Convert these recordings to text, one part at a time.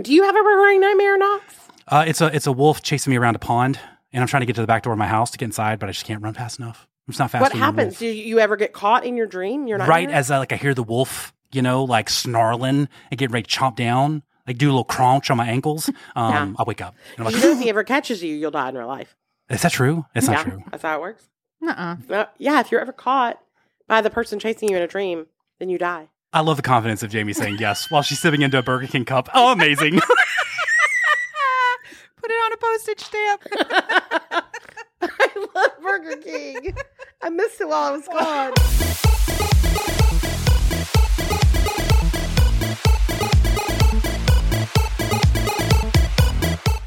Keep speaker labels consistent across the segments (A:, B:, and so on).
A: Do you have a recurring nightmare, Knox?
B: Uh, it's a it's a wolf chasing me around a pond, and I'm trying to get to the back door of my house to get inside, but I just can't run fast enough. I'm not fast.
A: What happens? Do you ever get caught in your dream? You're not
B: Right as I, like I hear the wolf, you know, like snarling and getting ready to chomp down, like do a little crunch on my ankles. Um,
A: Yeah.
B: I'll wake up. And I'm
A: You
B: like,
A: know, if he ever catches you, you'll die in real life.
B: is that true? It's not
A: yeah,
B: true.
A: that's how it works.
C: Uh-uh.
A: No, yeah, if you're ever caught by the person chasing you in a dream, then you die.
B: I love the confidence of Jamie saying yes while she's sipping into a Burger King cup. Oh, amazing.
C: Put it on a postage stamp.
A: I love Burger King. I missed it while I was gone.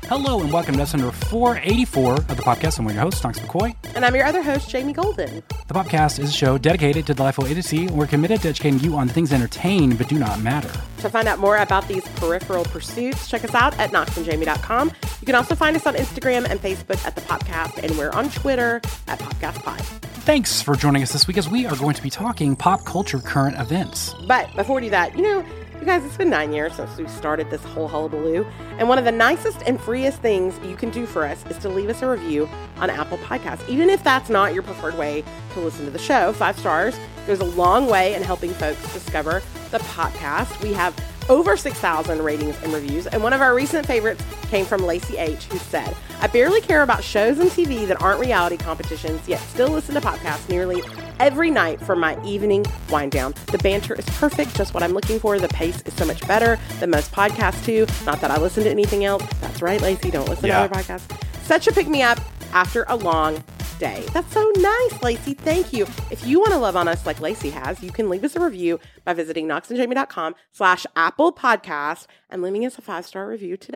B: Hello and welcome to episode number 484 of the Popcast. I'm one of your hosts, Knox McCoy.
A: And I'm your other host, Jamie Golden.
B: The Popcast is a show dedicated to delightful A to C, and we're committed to educating you on things that entertain but do not matter.
A: To find out more about these peripheral pursuits, check us out at knoxandjamie.com. You can also find us on Instagram and Facebook at the Popcast, and we're on Twitter at Popcast Pod.
B: Thanks for joining us this week as we are going to be talking pop culture current events.
A: But before we do that, you know, you guys, it's been nine years since we started this whole hullabaloo. And one of the nicest and freest things you can do for us is to leave us a review on Apple Podcasts. Even if that's not your preferred way to listen to the show, five stars goes a long way in helping folks discover the Popcast. We have over 6,000 ratings and reviews. And one of our recent favorites came from Lacey H., who said, I barely care about shows and TV that aren't reality competitions, yet still listen to podcasts nearly every night for my evening wind down. The banter is perfect, just what I'm looking for. The pace is so much better than most podcasts, too. Not that I listen to anything else. That's right, Lacey, don't listen
B: Yeah.
A: to other podcasts. Such a pick me up after a long day. That's so nice, Lacey. Thank you. If you want to love on us like Lacey has, you can leave us a review by visiting knoxandjamie.com slash Apple Podcast and leaving us a five-star review today.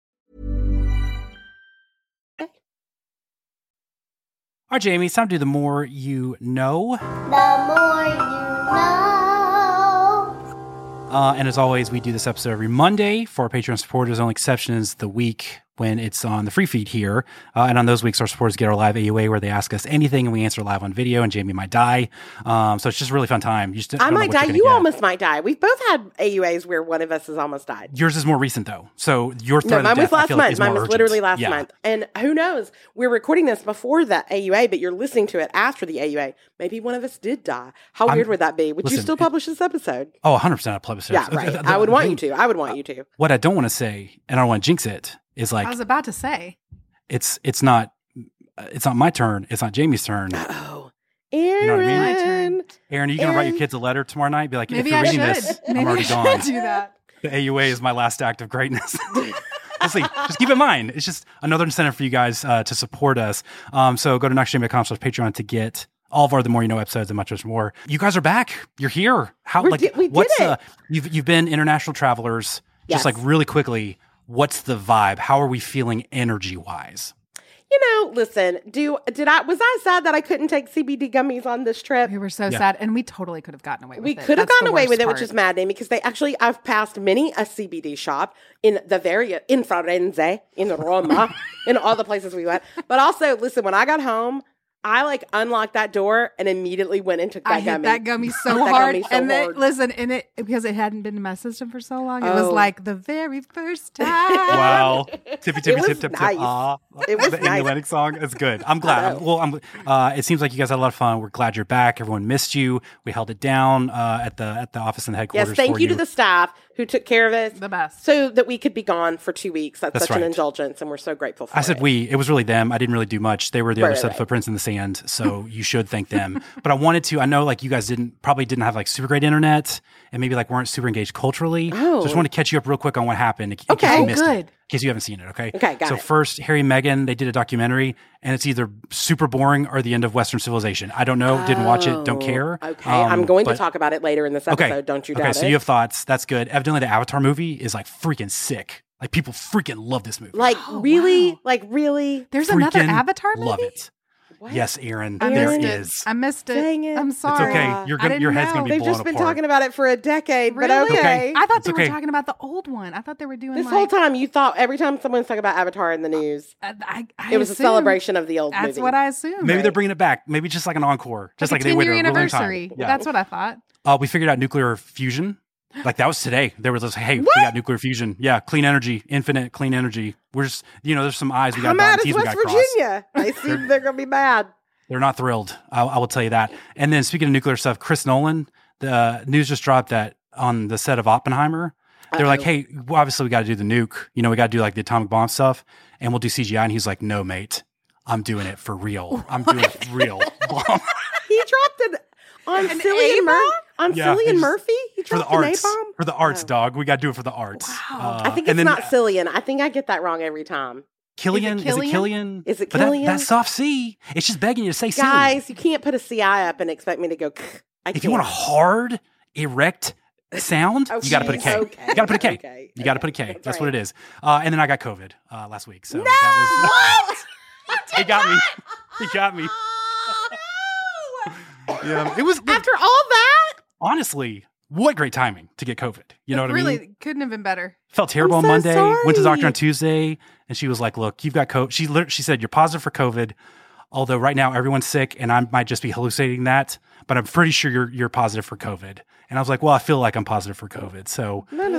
B: All right, Jamie, it's time to do the more you know.
D: The more you know.
B: Uh, and as always, we do this episode every Monday for our Patreon supporters. The only exception is the week when it's on the free feed here. Uh, and on those weeks, our supporters get our live AUA where they ask us anything and we answer live on video. And Jamie might die. Um, so it's just a really fun time. You just
A: I might die. You
B: get.
A: almost might die. We've both had AUAs where one of us has almost died.
B: Yours is more recent though, so your threat
A: No, mine was
B: death,
A: last
B: feel like,
A: month. mine was
B: urgent.
A: literally last
B: Yeah.
A: month. And who knows? We're recording this before the AUA, but you're listening to it after the AUA. Maybe one of us did die. How
B: I'm-
A: weird would that be? Would you
B: listen,
A: still
B: it-
A: publish this episode?
B: Oh, 100 percent a plebiscite.
A: Yeah, right.
B: the-
A: I would
B: the
A: want you to. I would want you to.
B: What I don't want to say, and I don't want to jinx it, is like
C: I was about to say.
B: it's it's not it's not my turn. It's not Jamie's turn.
A: Oh,
B: know what I mean?
A: Erin.
C: My turn.
B: Erin, are you gonna write your kids a letter tomorrow night? Be like,
C: Maybe
B: if you're
C: I
B: reading
C: should.
B: this,
C: Maybe
B: I'm already
C: I should
B: gone.
C: do that.
B: The AUA is my last act of greatness. We'll see. Just keep in mind, it's just another incentive for you guys uh, to support us. Um, so go to knoxjamie.com slash Patreon to get all of our The More You Know episodes and much, much more. You guys are back. You're here. How
A: We're
B: like
A: di- we did
B: what's
A: it.
B: uh you've you've been international travelers.
A: Yes.
B: Just like really quickly, what's the vibe? How are we feeling energy wise?
A: you know, listen, do did I was I sad that I couldn't take CBD gummies on this trip?
C: We were so
B: Yeah.
C: sad, and we totally could have gotten away with
A: We
C: it.
A: could have
C: That's
A: gotten away with
C: worst
A: it, which
C: part.
A: is maddening because they actually I've passed many a CBD shop in the very in Firenze, in Roma, in all the places we went. But also, listen, when I got home, I like unlocked that door and immediately went and took that
C: I hit
A: gummy.
C: that gummy so
A: That
C: hard,
A: gummy so
C: and then
A: hard.
C: listen, and it because it hadn't been in my system for so long. It was
A: Oh.
C: like the very first time.
B: Wow. Tippy tippy
A: was
B: tip tip
A: nice.
B: tip. Ah.
A: It was
B: the
A: nice.
B: Atlantic song. It's good. I'm glad. I'm, well, I'm. Uh, it seems like you guys had a lot of fun. We're glad you're back. Everyone missed you. We held it down uh, at the at the office and the headquarters.
A: Yes, thank
B: for
A: you to the staff who took care of us
C: The best.
A: so that we could be gone for two weeks. That's,
B: That's
A: such an indulgence, and we're so grateful for
B: I said
A: it.
B: we. It was really them. I didn't really do much. They were the
A: Right,
B: other
A: right,
B: set of footprints in the sand. So you should thank them. but I wanted to. I know like you guys didn't probably didn't have like super great internet and maybe like weren't super engaged culturally. So I just
A: Oh.
B: want to catch you up real quick on what happened. In, in
A: Okay.
B: case you
A: Oh,
B: missed it.
C: Oh, good.
B: In case you haven't seen it. Okay.
A: Okay, got
B: so
A: it.
B: first, Harry and Meghan they did a documentary and it's either super boring or the end of Western civilization. I don't know. Didn't watch it. Don't
A: Oh,
B: care.
A: Okay,
B: Um,
A: I'm going to talk about it later in this episode.
B: Okay.
A: Don't you
B: okay,
A: doubt
B: so
A: it?
B: you have thoughts. That's good. Evidently, the Avatar movie is like freaking sick. Like people freaking love this movie.
A: like
C: Oh,
A: really,
C: wow.
A: like really.
C: There's another Avatar movie.
B: Love it.
A: What?
B: Yes, Erin.
C: I
B: there
C: missed
B: is.
C: it. I missed it.
A: Dang it.
C: I'm sorry.
B: It's
A: okay.
B: You're gonna,
C: didn't
B: your head's gonna be
A: They've
B: blown
A: just been
B: apart.
A: talking about it for a decade, but
C: Really?
A: okay.
C: I thought
B: It's
C: they
B: okay.
C: were talking about the old one. I thought they were doing
A: this
C: like,
A: whole time, you thought every time someone's talking about Avatar in the news,
C: I, I, I
A: it was a celebration of the old one.
C: That's
A: movie.
C: what I assumed.
B: Maybe they're bringing it back. Maybe just like an encore, just like,
C: a
B: they
C: 10
B: waited
C: year
B: a really long time.
C: anniversary.
B: Yeah.
C: That's what I thought.
B: Uh, we figured out nuclear fusion. Like that was today. There was this, hey, we got nuclear fusion. Yeah, clean energy, infinite clean energy. We're just, you know, there's some eyes we got
A: How
B: to
A: mad
B: dot,
A: is
B: we
A: West. Virginia? I see they're going to be mad.
B: They're not thrilled. I, I will tell you that. And then speaking of nuclear stuff, Chris Nolan, the news just dropped that on the set of Oppenheimer, they're like, hey, well, obviously we got to do the nuke. You know, we got to do like the atomic bomb stuff, and we'll do CGI. And he's like, no, mate, I'm doing it for real. I'm doing it real.
A: He dropped it on
C: An
A: Cillian, Mur-
C: A-bomb?
A: on
B: Yeah,
A: Cillian
B: it's
A: Murphy. He
B: for the
A: dropped an
B: arts.
A: A-bomb?
B: For the arts,
A: Oh.
B: dog. We got to do it for the arts.
C: Wow.
B: Uh,
A: I think it's
B: then
A: not Cillian. I think I get that wrong every time.
B: Killian. Is it
C: Killian?
B: Killian?
A: Is it
B: But that-
A: Killian?
B: that's soft C. It's just begging you to say silly.
A: Guys, you can't put a CI up and expect me to go. I
B: if you want a hard, erect sound,
A: Oh,
B: you got to put a K.
A: okay.
B: You got to put a K.
A: Okay.
B: You got to
A: Okay.
B: put a K.
A: That's
B: That's,
A: right.
B: what it is. Uh, and then I got COVID uh, last week, so that was he got me. He got me. Yeah, it was
A: After all that,
B: honestly what great timing to get COVID. You know what
C: really
B: I mean?
C: Really couldn't have been better.
B: Felt terrible
A: I'm
B: on
A: so
B: Monday. Went to the doctor on Tuesday, and she was like, "Look, you've got COVID." She lit- she said you're positive for COVID. Although right now everyone's sick, and I might just be hallucinating that, but I'm pretty sure you're you're positive for COVID. And I was like, "Well, I feel like I'm positive for COVID." So
A: none.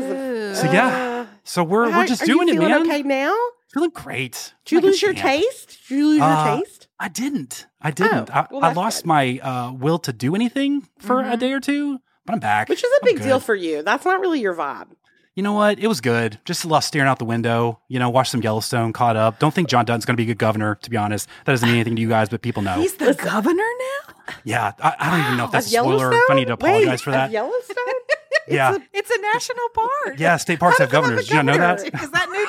B: So yeah, so we're
A: How-
B: we're just
A: are
B: doing
A: you
B: it,
A: feeling
B: man.
A: Okay, now
B: Feeling great.
A: did you
B: Like
A: lose your taste? Did you lose
B: Uh,
A: your taste?
B: I didn't. I didn't.
A: Oh,
B: I,
A: well,
B: I
A: that's
B: lost
A: good.
B: my uh, will to do anything for a day or two, but I'm back.
A: Which is a
B: I'm
A: big deal for you. That's not really your vibe.
B: You know what? It was good. Just lost staring out the window. You know, watched some Yellowstone, caught up. Don't think John Dutton's going to be a good governor. To be honest, that doesn't mean anything to you guys, but people know.
C: He's the governor now?
B: yeah, I, I don't even know if that's a spoiler. If I need to apologize
A: Wait,
B: for that.
A: Yellowstone?
B: Yeah,
C: It's a national park.
B: yeah. State parks have governors.
C: a
B: Did you know that?
C: Is that new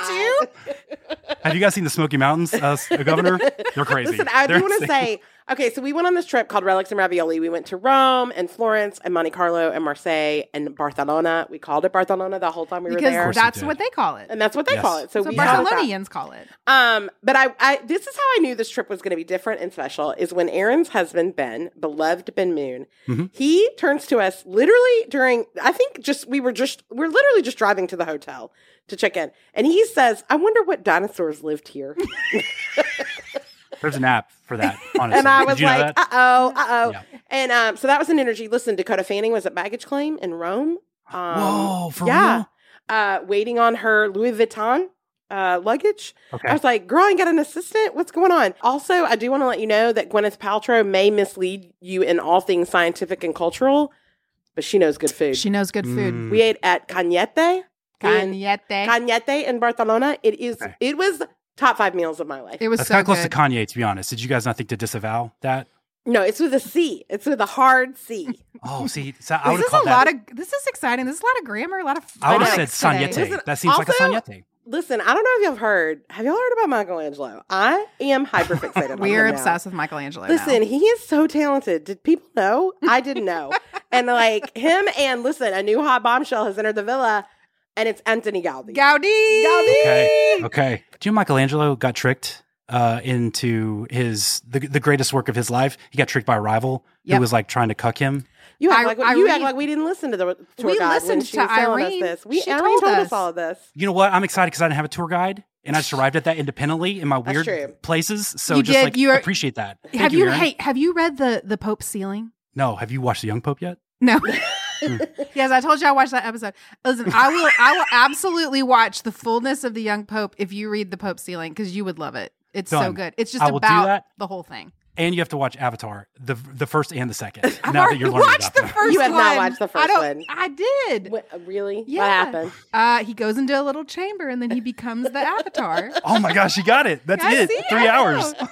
C: too?
B: Have you guys seen the Smoky Mountains? Uh, a governor? They're crazy.
A: Listen, I
B: They're
A: do want to say, okay, so we went on this trip called Relics and Ravioli. We went to Rome and Florence and Monte Carlo and Marseille and Barcelona. We called it Barcelona the whole time we were there.
B: course you
C: that's what they call it.
A: And that's what they
B: Yes.
A: call it. So,
C: So
A: we call it that.
C: Barcelonians call it.
A: Um, but I, I, this is how I knew this trip was going to be different and special. Is when Erin's husband Ben, beloved Ben Moon,
B: Mhm.
A: he turns to us literally during. I think just we were just we're literally just driving to the hotel to check in, and he says, "I wonder what dinosaurs lived here."
B: There's an app for that. Honestly,
A: and I
B: Did
A: was
B: you
A: like,
B: that?
A: "Uh oh, uh oh."
B: Yeah.
A: And um, so that was an energy. Listen, Dakota Fanning was at baggage claim in Rome. Um,
B: Whoa, for
A: yeah,
B: real?
A: uh, waiting on her Louis Vuitton uh, luggage.
B: Okay.
A: I was like, girl, I ain't got an assistant. What's going on? Also, I do want to let you know that Gwyneth Paltrow may mislead you in all things scientific and cultural, but she knows good food.
C: She knows good food.
B: Mm.
A: we ate at Cañete. in-
C: Cañete.
A: Cañete in Barcelona. It is.
B: Okay.
A: It was top five meals of my life.
C: It was
B: That's
C: so
B: kind of close
C: good.
B: to Kanye, to be honest. Did you guys not think to disavow that?
A: no, it's with a C. It's with a hard C.
B: Oh, see, so I would
C: This
B: have
C: is a
B: called
C: lot of. This is exciting. This is a lot of grammar. A lot of.
B: I would have said
C: phonetics today.
B: Sanyete.
A: Listen,
B: that seems like a
A: also-
B: Sanyete.
A: Listen, I don't know if you've heard. Have y'all heard about Michelangelo? I am hyper fixated.
C: We are
A: him now.
C: obsessed with Michelangelo.
A: Listen,
C: now.
A: he is so talented. Did people know? I didn't know. and like him and listen, a new hot bombshell has entered the villa, and it's Anthony Gaudi.
C: Gaudi.
A: Gaudi.
B: Okay. Okay. Do you know Michelangelo got tricked uh, into his the, the greatest work of his life. He got tricked by a rival
C: Yep.
B: who was like trying to cuck him.
A: You act
C: I-
A: like you act
C: Irene-
A: like we didn't listen to the tour
C: We
A: guide when
C: listened
A: she
C: to
A: was telling
C: Irene.
A: us this. We
C: She
A: Irene
C: told
A: told us
C: us.
A: all of this.
B: You know what? I'm excited because I didn't have a tour guide, and I just arrived at that independently in my
A: That's
B: weird places. So
C: You
B: just
C: did.
B: like
C: You are-
B: appreciate that. Thank
C: have you
B: Erin.
C: hey, have you read the the Pope's ceiling?
B: No, have you watched the Young Pope yet?
C: No. Yes, I told you I watched that episode. Listen, I will I will absolutely watch the fullness of the young pope if you read the Pope's ceiling because you would love it. It's so good. It's just
B: I will do
C: about
B: that.
C: the whole thing.
B: And you have to watch Avatar, the the first and the second.
C: I've
B: now that you're learning
C: watched
B: about
C: the
B: them.
C: first
A: You have
C: one.
A: not watched the
C: I
A: first
C: don't-
A: one.
C: I did.
A: What, really?
C: Yeah.
A: What happened?
C: Uh, he goes into a little chamber and then he becomes the avatar.
B: Oh my gosh, you got it. That's
C: I
B: it.
C: see,
B: Three
C: I
B: hours.
C: know.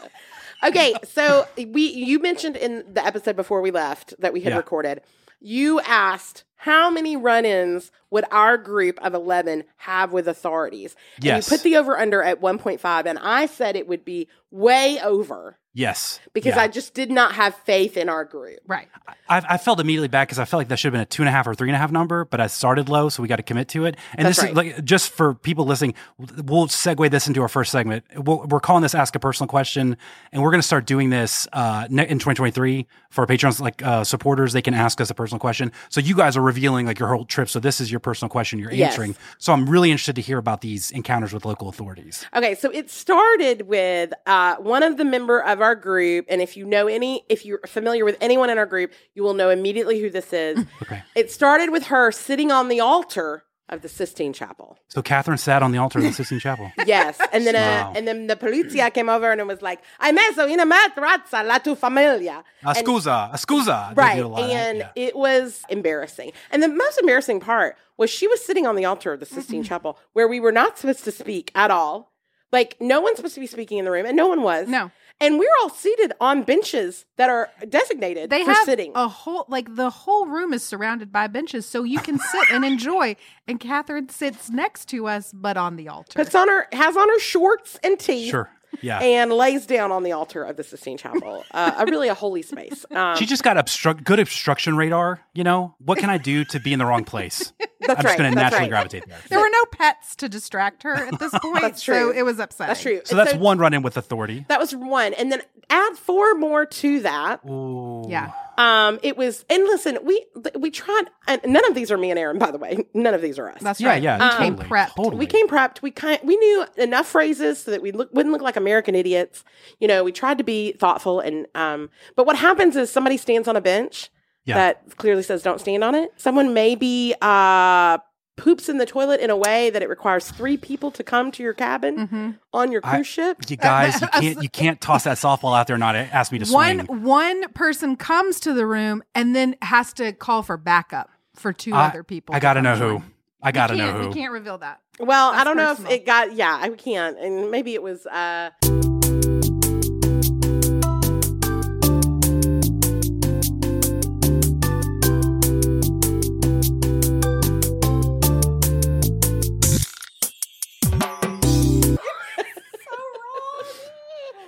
A: Okay, so we you mentioned in the episode before we left that we had
B: Yeah.
A: recorded. You asked how many run-ins would our group of 11 have with authorities? And
B: Yes.
A: you put the over under at 1.5 and I said it would be way over
B: Yes.
A: because
B: Yeah.
A: I just did not have faith in our group.
C: Right.
B: I, I felt immediately bad because I felt like that should have been a two and a half or three and a half number, but I started low, so we got to commit to it. And
A: That's
B: this
A: right.
B: is like just for people listening, we'll segue this into our first segment. We'll, we're calling this "Ask a Personal Question," and we're going to start doing this uh, in 2023 for our patrons, like uh, supporters. They can ask us a personal question. So you guys are revealing like your whole trip. So this is your personal question you're
A: Yes.
B: answering. So I'm really interested to hear about these encounters with local authorities.
A: Okay, so it started with uh, one of the member of our group, and if you know any, if you're familiar with anyone in our group, you will know immediately who this is.
B: Okay.
A: It started with her sitting on the altar of the Sistine Chapel.
B: So Catherine sat on the altar of the Sistine Chapel.
A: Yes, and then
B: Wow.
A: uh, and then the polizia came over and it was like, "I messo in a matrazza la tua famiglia."
B: Uh,
A: And-
B: scusa, uh, scusa.
A: Right,
B: did a lot of that,
A: and
B: yeah.
A: it was embarrassing. And the most embarrassing part was she was sitting on the altar of the Sistine Chapel where we were not supposed to speak at all. Like no one's supposed to be speaking in the room, and no one was.
C: No.
A: And we're all seated on benches that are designated
C: They
A: for
C: have
A: sitting.
C: a whole like the whole room is surrounded by benches, so you can sit and enjoy. And Catherine sits next to us, but on the altar.
A: Puts on her has on her shorts and tee.
B: Sure. Yeah.
A: And lays down on the altar of the Sistine Chapel, uh, a really a holy space. Um,
B: She just got obstruct good obstruction radar. You know what can I do to be in the wrong place?
A: That's
B: I'm just
A: right,
B: going to naturally
A: right.
B: gravitate there.
C: There were no pets to distract her at this point,
A: That's
C: so
A: true.
C: it was upsetting.
A: that's true.
B: So that's one run in with authority.
A: That was one, and then add four more to that.
B: Ooh.
C: Yeah.
A: Um, it was, and listen, we we tried, and none of these are me and Erin, by the way. None of these are us.
C: That's
B: Yeah,
C: right.
B: yeah,
C: we came
B: totally,
C: prepped.
B: totally.
A: we came prepped. We kind we knew enough phrases so that we look, wouldn't look like American idiots. You know, we tried to be thoughtful, and um, but what happens is somebody stands on a bench
B: Yeah.
A: that clearly says don't stand on it. Someone maybe uh poops in the toilet in a way that it requires three people to come to your cabin
C: Mm-hmm.
A: on your
B: I-
A: cruise ship.
B: You guys, you can't you can't toss that softball out there and not ask me to
C: One
B: swing.
C: one person comes to the room and then has to call for backup for two
B: I-
C: other people.
B: I got to
C: come
B: know who. I got to know
C: can't-
B: who.
C: We can't reveal that.
A: Well, I don't know if it got. Yeah, I can't, and maybe it was. uh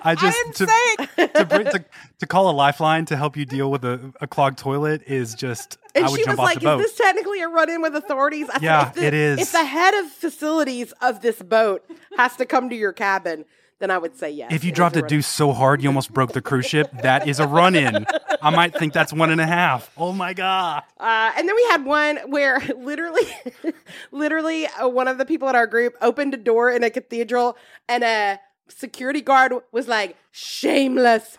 B: I just
C: didn't
B: to,
C: say
B: to, bring, to to call a lifeline to help you deal with a, a clogged toilet is just
A: And
B: I would
A: she
B: jump
A: was
B: off
A: like,
B: the boat.
A: "Is this technically a run-in with authorities?" I said,
B: Yeah,
A: if the,
B: it is.
A: If the head of facilities of this boat has to come to your cabin, then I would say yes.
B: if you dropped a
A: run-in.
B: deuce so hard you almost broke the cruise ship, that is a run in. I might think that's one and a half. Oh my god!
A: Uh, and then we had one where literally, literally, uh, one of the people in our group opened a door in a cathedral, and a security guard was like, "Shameless,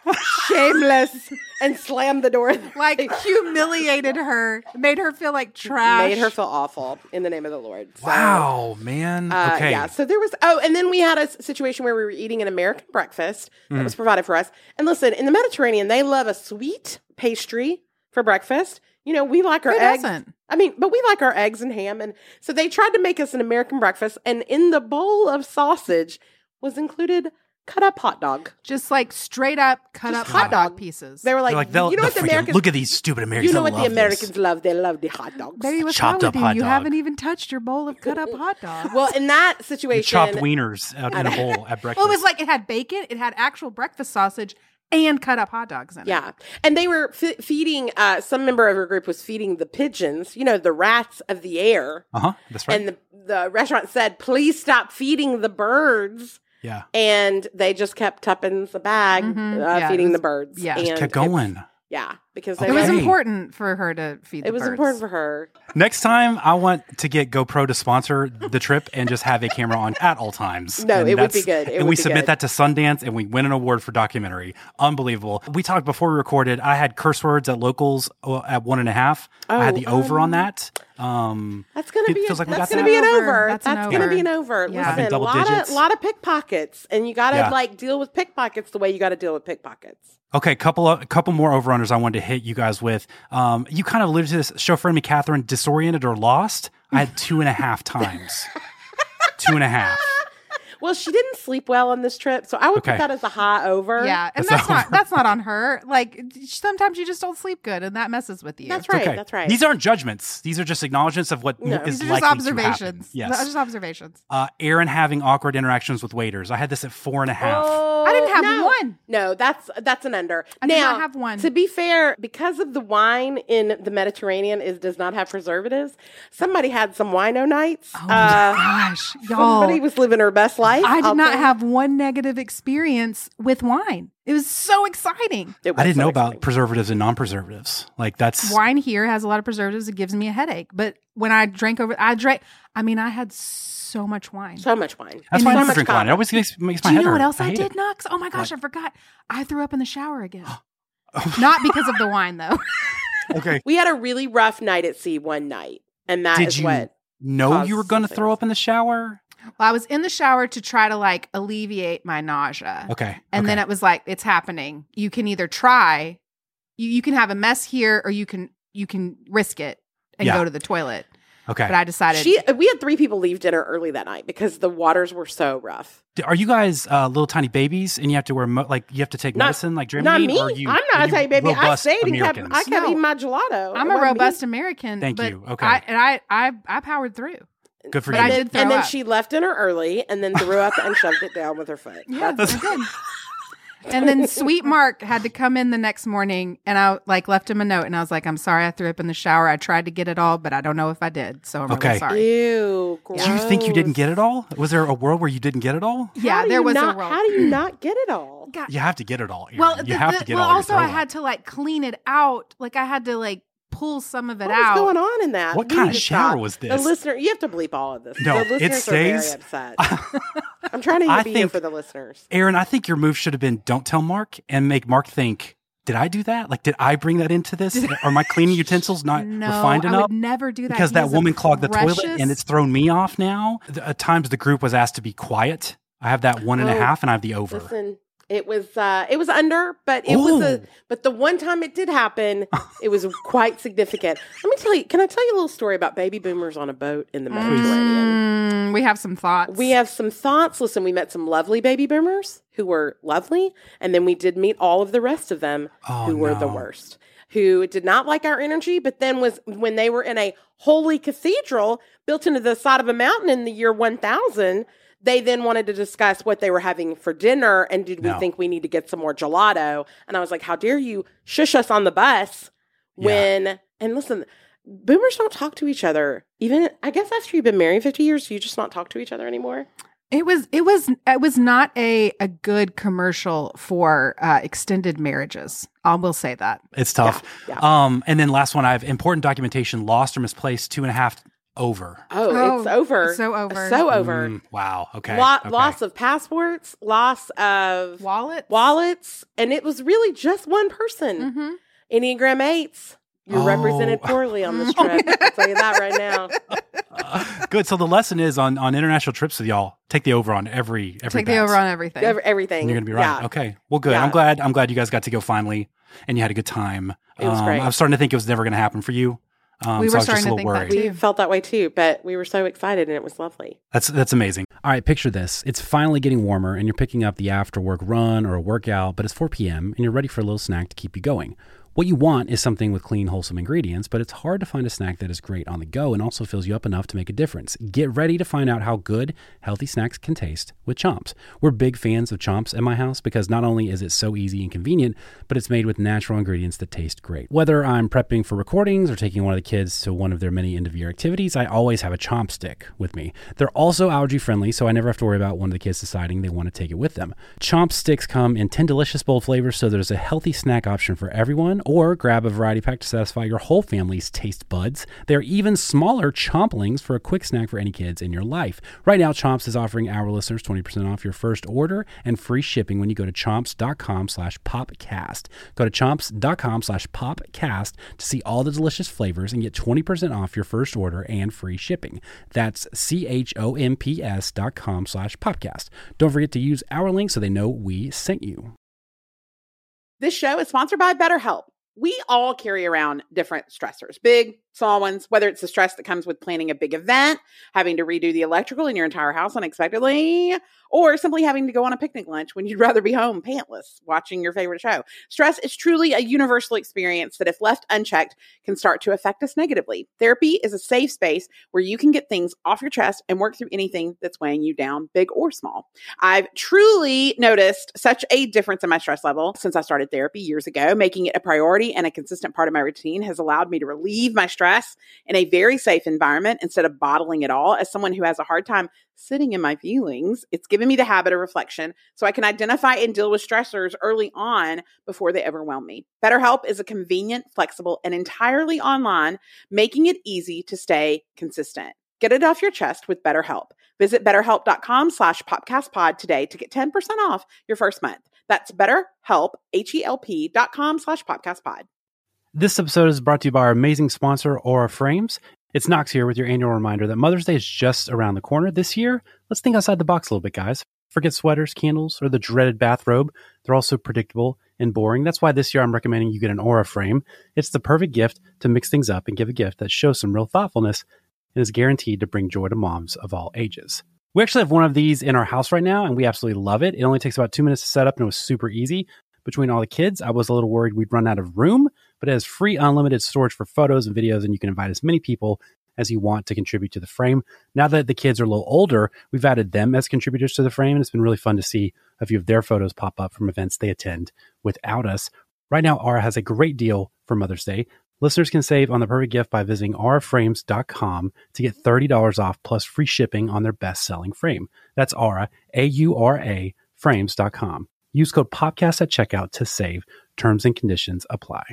A: shameless," and slammed the door.
C: like humiliated her, made her feel like trash.
A: made her feel awful in the name of the Lord. So,
B: Wow, man.
A: Uh,
B: okay.
A: Yeah. So there was. Oh, and then we had a situation where we were eating an American breakfast that
B: Mm.
A: was provided for us. And listen, in the Mediterranean, they love a sweet pastry for breakfast. You know, we like our
C: Who
A: eggs.
C: doesn't?
A: I mean, but we like our eggs and ham, and so they tried to make us an American breakfast. And in the bowl of sausage was included cut up hot dog.
C: Just like straight up cut
A: Just
C: up
A: hot
C: hot dog
A: dog.
C: pieces.
A: They were like,
B: They're like they'll,
A: you know what the Americans
B: look at these stupid Americans.
A: You know what the Americans
B: this.
A: love? They love the hot dogs.
C: Baby, what's
B: chopped
C: wrong
B: up
C: with you?
B: hot
C: You
B: dog.
C: haven't even touched your bowl of cut up hot dog.
A: Well, in that
B: You
A: situation,
B: chopped wieners out in a bowl at breakfast.
C: Well, it was like it had bacon, it had actual breakfast sausage, and cut up hot dogs in it.
A: Yeah. And they were f- feeding, uh, some member of her group was feeding the pigeons, you know, the rats of the air.
B: uh huh. That's right.
A: And the, the restaurant said, please stop feeding the birds.
B: Yeah.
A: and they just kept tuppence the bag,
C: Mhm.
A: uh,
C: Yeah,
A: feeding
C: was-
A: the birds.
C: yeah.
A: and
C: Just
B: Kept
A: it's-
B: going.
A: Yeah, because they
C: It was important for her to feed the
A: It was
C: birds.
A: important for her.
B: Next time, I want to get GoPro to sponsor the trip and just have a camera on at all times.
A: No,
B: And
A: it would be good. It
B: and
A: would
B: we
A: be
B: submit
A: good.
B: that to Sundance, and we win an award for documentary. Unbelievable. We talked before we recorded. I had curse words at locals uh, at one and a half. I had
A: Oh,
B: the over on
A: um,
B: that. Um,
A: That's gonna be.
B: feels
A: A,
B: like we
A: gonna
B: that.
A: be an
C: Over.
A: over.
C: That's
A: That's,
C: an
A: gonna
C: over.
A: be an over.
C: Yeah.
A: Listen, a lot
B: digits.
A: of lot of pickpockets, and you got to
B: Yeah.
A: like deal with pickpockets the way you got to deal with pickpockets.
B: Okay, couple of, a couple more over unders I wanted to hit you guys with. Um, you kind of alluded to this. Show friend me, Catherine, disoriented or lost. I had two and a half times. two and a half.
A: Well, she didn't sleep well on this trip, so I would
B: Okay.
A: put that as a high over.
C: Yeah, and
B: That's
C: that's, not that's not on her. Like sometimes you just don't sleep good, and that messes with you.
A: that's right.
B: okay.
A: That's right.
B: These aren't judgments. These are just acknowledgments of what
A: No.
B: is
C: These are just
B: likely to happen.
C: observations.
B: Yes.
C: Those are just observations.
B: uh, Erin having awkward interactions with waiters. I had this at four and a half.
A: Oh,
C: I didn't have
A: no.
C: one.
A: No, that's that's an under.
C: I did
A: now,
C: not have one.
A: To be fair, because of the wine in the Mediterranean is does not have preservatives. Somebody had some wino nights.
C: Oh
A: Uh,
C: my gosh, y'all!
A: somebody was living her best life.
C: I did
A: I'll
C: not
A: tell you.
C: have one negative experience with wine. It was so exciting.
A: It
B: I didn't
A: so
B: know about preservatives and non-preservatives. Like that's
C: Wine here has a lot of preservatives. It gives me a headache. But when I drank over, I drank. I mean, I had so much wine.
A: so much wine.
B: that's
A: And
B: why I
A: so
B: never
A: much
B: drink wine. It always makes, makes my
C: Do you
B: head
C: know what else I,
B: hate
C: did,
B: it.
C: Knox? Oh my gosh,
B: What?
C: I forgot. I threw up in the shower again. Not because of the wine, though.
B: Okay.
A: We had a really rough night at sea one night, and that is
B: Did you
A: what.
B: know you were going to throw up in the shower?
C: Well, I was in the shower to try to like alleviate my nausea.
B: Okay.
C: And then it was like, it's happening. You can either try, you, you can have a mess here, or you can you can risk it and
B: Yeah.
C: go to the toilet.
B: Okay.
C: But I decided
A: She, we had three people leave dinner early that night because the waters were so rough.
B: Are you guys uh, little tiny babies and you have to wear mo- like you have to take
A: Not-
B: medicine like Dramamine?
A: Not me.
B: Or you,
A: I'm not a tiny baby. I
B: robust
A: stayed and kept.
B: Americans?
A: I kept
C: No.
A: eating my gelato.
C: I'm a robust
A: me.
C: American.
B: Thank
C: but
B: you. Okay.
C: I, and I, I I powered through.
B: Good for
C: but
B: you.
C: I
A: And
C: did
A: then,
C: throw
A: and then
C: up.
A: she left dinner early and then threw up and shoved it down with her foot.
C: Yeah,
A: That's-
C: I did. And then Sweet Mark had to come in the next morning, and I like left him a note, and I was like, "I'm sorry, I threw up in the shower. I tried to get it all, but I don't know if I did. So I'm
B: Okay.
C: really sorry."
A: Ew.
B: Do you think you didn't get it all? Was there a world where you didn't get it all?
C: Yeah, there was
A: not,
C: a roll.
A: How do you not get it all?
C: God.
B: You have to get it all. Erin.
C: Well,
B: you
C: the-
B: have
C: the-
B: to get
C: well,
B: all.
C: also I had to like clean it out. Like I had to like pull some of it
A: What was
C: out.
A: going on in that?
B: What
A: You
B: kind of shower
A: stop.
B: was this?
A: The listener, you have to bleep all of this.
B: No,
A: the
B: it
A: listeners are very
B: stays-
A: upset. I'm trying to
B: I
A: be here for the listeners.
B: Erin, I think your move should have been don't tell Mark and make Mark think, did I do that? Like, did I bring that into this? Are my cleaning utensils not
C: no,
B: refined enough?
C: I
B: enough?
C: would never do that
B: because
C: He
B: that
C: is a
B: woman clogged the toilet and it's thrown me off now. The- At times, the group was asked to be quiet. I have that one and a oh, half,
A: Oh,
B: and I have the over.
A: Listen, it was uh it was under, but it was a but the one time it did happen, it was quite significant. Let me tell you, can I tell you a little story about baby boomers on a boat in the Mediterranean?
C: Mm, we have some thoughts.
A: We have some thoughts. Listen, we met some lovely baby boomers who were lovely, and then we did meet all of the rest of them
B: Oh,
A: who were the worst. Who did not like our energy, but then was when they were in a holy cathedral built into the side of a mountain in the year 1000, they then wanted to discuss what they were having for dinner and did we
B: No.
A: think we need to get some more gelato? And I was like, how dare you shush us on the bus when and listen, boomers don't talk to each other. Even I guess after you've been married 50 years, you just not talk to each other anymore.
C: It was it was it was not a a good commercial for uh, extended marriages. I will say that.
B: It's tough.
A: Yeah,
B: Um, and then last one, I have important documentation lost or misplaced, two and a half over.
A: Oh,
C: Oh,
A: it's over.
C: so over.
A: So over.
B: Mm, wow. Okay.
A: Lo-
B: okay.
A: Loss of passports, loss of
C: Wallet.
A: wallets, and it was really just one person.
C: hmm
A: Enneagram eights. You're
B: Oh.
A: represented poorly on this trip. I'll tell you that right now.
B: Uh, good. So the lesson is on on international trips with y'all, take the over on every every
C: Take the over on everything.
A: Ev- Everything.
B: And you're gonna be right.
A: Yeah.
B: Okay. Well, good.
A: Yeah.
B: I'm glad. I'm glad you guys got to go finally, and you had a good time.
A: It was
B: um,
A: great.
B: I was starting to think it was never going to happen for you. Um,
C: We
B: so
C: were
B: I just
C: starting
B: a
C: to
B: little
C: think that too.
A: We felt that way too, but we were so excited and it was lovely.
B: That's that's amazing. All right, picture this. It's finally getting warmer and you're picking up the after work run or a workout, but it's 4 p.m. and you're ready for a little snack to keep you going. What you want is something with clean, wholesome ingredients, but it's hard to find a snack that is great on the go and also fills you up enough to make a difference. Get ready to find out how good, healthy snacks can taste with Chomps. We're big fans of Chomps at my house because not only is it so easy and convenient, but it's made with natural ingredients that taste great. Whether I'm prepping for recordings or taking one of the kids to one of their many end of year activities, I always have a Chomp stick with me. They're also allergy friendly, so I never have to worry about one of the kids deciding they want to take it with them. Chomp sticks come in 10 delicious bold flavors, so there's a healthy snack option for everyone, or grab a variety pack to satisfy your whole family's taste buds. They're even smaller chomplings for a quick snack for any kids in your life. Right now, Chomps is offering our listeners 20% off your first order and free shipping when you go to chomps.com slash popcast. Go to chomps.com slash popcast to see all the delicious flavors and get 20% off your first order and free shipping. That's C-H-O-M-P-S dot com slash popcast. Don't forget to use our link so they know we sent you.
E: This show is sponsored by BetterHelp. We all carry around different stressors, big, small ones, whether it's the stress that comes with planning a big event, having to redo the electrical in your entire house unexpectedly, or simply having to go on a picnic lunch when you'd rather be home pantless watching your favorite show. Stress is truly a universal experience that, if left unchecked, can start to affect us negatively. Therapy is a safe space where you can get things off your chest and work through anything that's weighing you down, big or small. I've truly noticed such a difference in my stress level since I started therapy years ago. Making it a priority and a consistent part of my routine has allowed me to relieve my stress in a very safe environment instead of bottling it all. As someone who has a hard time sitting in my feelings, it's given me the habit of reflection so I can identify and deal with stressors early on before they overwhelm me. BetterHelp is a convenient, flexible, and entirely online, making it easy to stay consistent. Get it off your chest with BetterHelp. Visit betterhelp.com slash popcastpod today to get 10% off your first month. That's betterhelp, H-E-L-P dot com slash popcastpod.
B: This episode is brought to you by our amazing sponsor, Aura Frames. It's Knox here with your annual reminder that Mother's Day is just around the corner. This year, let's think outside the box a little bit, guys. Forget sweaters, candles, or the dreaded bathrobe. They're all so predictable and boring. That's why this year I'm recommending you get an Aura frame. It's the perfect gift to mix things up and give a gift that shows some real thoughtfulness and is guaranteed to bring joy to moms of all ages. We actually have one of these in our house right now, and we absolutely love it. It only takes about two minutes to set up, and it was super easy. Between all the kids, I was a little worried we'd run out of room, but it has free unlimited storage for photos and videos, and you can invite as many people as you want to contribute to the frame. Now that the kids are a little older, we've added them as contributors to the frame, and it's been really fun to see a few of their photos pop up from events they attend without us. Right now, Aura has a great deal for Mother's Day. Listeners can save on the perfect gift by visiting auraframes.com to get $30 off plus free shipping on their best selling frame. That's Aura, A U R A, frames.com. Use code POPCAST at checkout to save. Terms and conditions apply.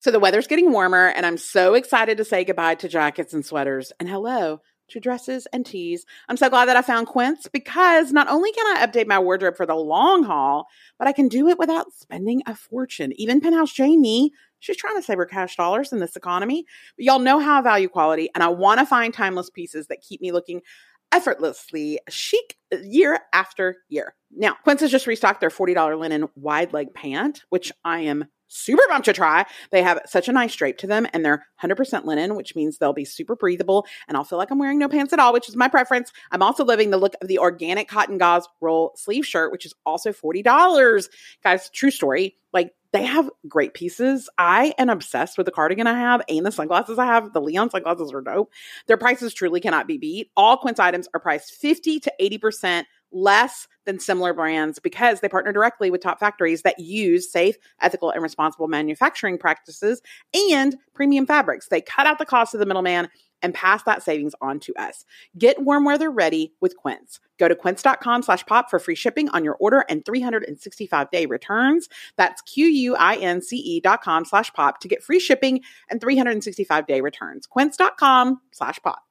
E: So the weather's getting warmer, and I'm so excited to say goodbye to jackets and sweaters and hello to dresses and tees. I'm so glad that I found Quince because not only can I update my wardrobe for the long haul, but I can do it without spending a fortune. Even Penthouse Jamie, she's trying to save her cash dollars in this economy. But y'all know how I value quality, and I want to find timeless pieces that keep me looking effortlessly chic year after year. Now, Quince has just restocked their $40 linen wide leg pant, which I am super pumped to try. They have such a nice drape to them and they're 100% linen, which means they'll be super breathable and I'll feel like I'm wearing no pants at all, which is my preference. I'm also loving the look of the organic cotton gauze roll sleeve shirt, which is also $40. Guys, true story. Like they have great pieces. I am obsessed with the cardigan I have and the sunglasses I have. The Leon sunglasses are dope. Their prices truly cannot be beat. All Quince items are priced 50 to 80% less than similar brands because they partner directly with top factories that use safe, ethical, and responsible manufacturing practices and premium fabrics. They cut out the cost of the middleman and pass that savings on to us. Get warm weather ready with Quince. Go to quince.com slash pop for free shipping on your order and 365 day returns. That's Q-U-I-N-C-E dot com slash pop to get free shipping and 365 day returns. Quince.com slash pop.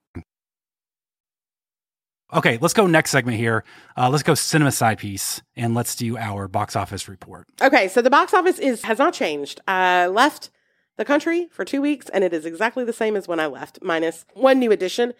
B: Okay, let's go next segment here. Uh, let's go cinema side piece and let's do our box office report.
E: Okay, so the box office is has not changed. I left the country for two weeks, and it is exactly the same as when I left, minus one new addition.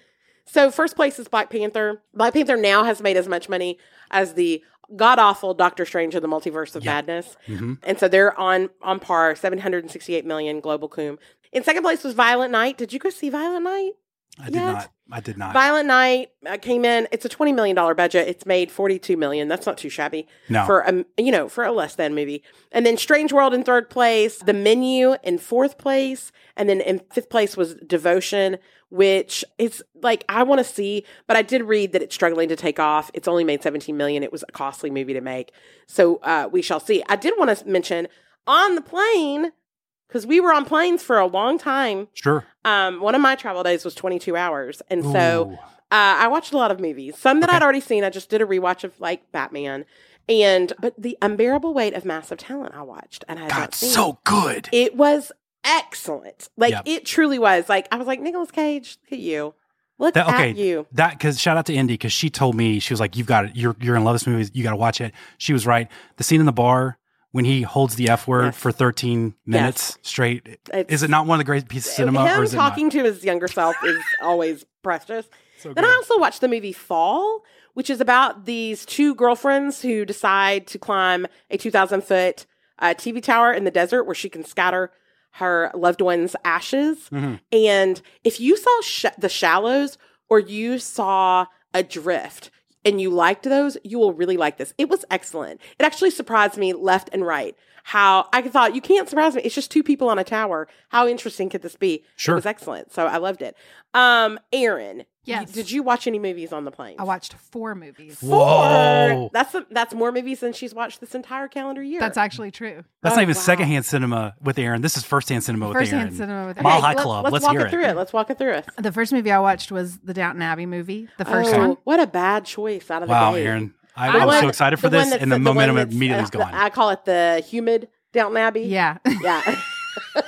E: So first place is Black Panther. Black Panther now has made as much money as the god awful Doctor Strange in the Multiverse of
B: Yeah.
E: Madness,
B: Mm-hmm.
E: and so they're on on par, seven hundred and sixty eight million global cume. In second place was Violent Night. Did you go see Violent Night?
B: I did
A: yet.
B: not. I did not.
A: Violent Night uh, came in. It's a twenty million dollar budget. It's made forty two million. That's not too shabby.
B: No.
A: for a you know for a less than movie. And then Strange World in third place. The Menu in fourth place, and then in fifth place was Devotion, which is like I want to see, but I did read that it's struggling to take off. It's only made seventeen million. It was a costly movie to make, so uh, we shall see. I did want to mention on the plane because we were on planes for a long time.
B: sure.
A: Um, one of my travel days was 22 hours. And so uh, I watched a lot of movies. Some that
B: Okay.
A: I'd already seen. I just did a rewatch of like Batman. And, but the unbearable weight of massive talent I watched and I had
B: God,
A: not seen.
B: so good.
A: it was excellent. Like
B: Yep.
A: it truly was. Like I was like, Nicolas Cage, look at you. Look
B: That- okay,
A: at you.
B: that because shout out to Indy because she told me she was like, "You've got it. You're you're gonna love this movie. You got to watch it." She was right. The scene in the bar when he holds the F word
A: Yes.
B: for 13 minutes straight.
A: It's-
B: is it not one of the great pieces of cinema?
A: Him
B: or is it
A: talking to his younger self is always precious.
B: So
A: Then I also watched the movie Fall, which is about these two girlfriends who decide to climb a 2,000 foot uh, TV tower in the desert where she can scatter her loved one's ashes.
B: Mhm.
A: And if you saw sh- The Shallows or you saw Adrift and you liked those, you will really like this. It was excellent. It actually surprised me left and right. How I thought you can't surprise me. It's just two people on a tower. How interesting could this be?
B: Sure.
A: It was excellent. So I loved it. Um, Erin,
C: Yes.
A: did you watch any movies on the plane?
C: I watched four movies.
B: Whoa.
A: That's that's more movies than she's watched this entire calendar year.
C: That's actually true.
B: That's
A: Oh,
B: not even
A: wow.
B: secondhand cinema with Erin. This is firsthand cinema with
C: Firsthand
B: Erin.
C: cinema with
B: Mile
C: Erin.
B: High
A: let-
B: Club.
A: Let's,
B: Let's
A: walk
B: hear
A: it
B: it.
A: through it. Let's walk it through it.
C: The first movie I watched was the Downton Abbey movie. The first
A: oh,
C: one.
A: What a bad choice out of the
B: Wow. Erin. I,
A: The
B: I'm so excited for this, and the,
A: one
B: momentum immediately
A: uh,
B: is gone.
A: I call it the humid Downton Abbey.
C: Yeah.
A: Yeah.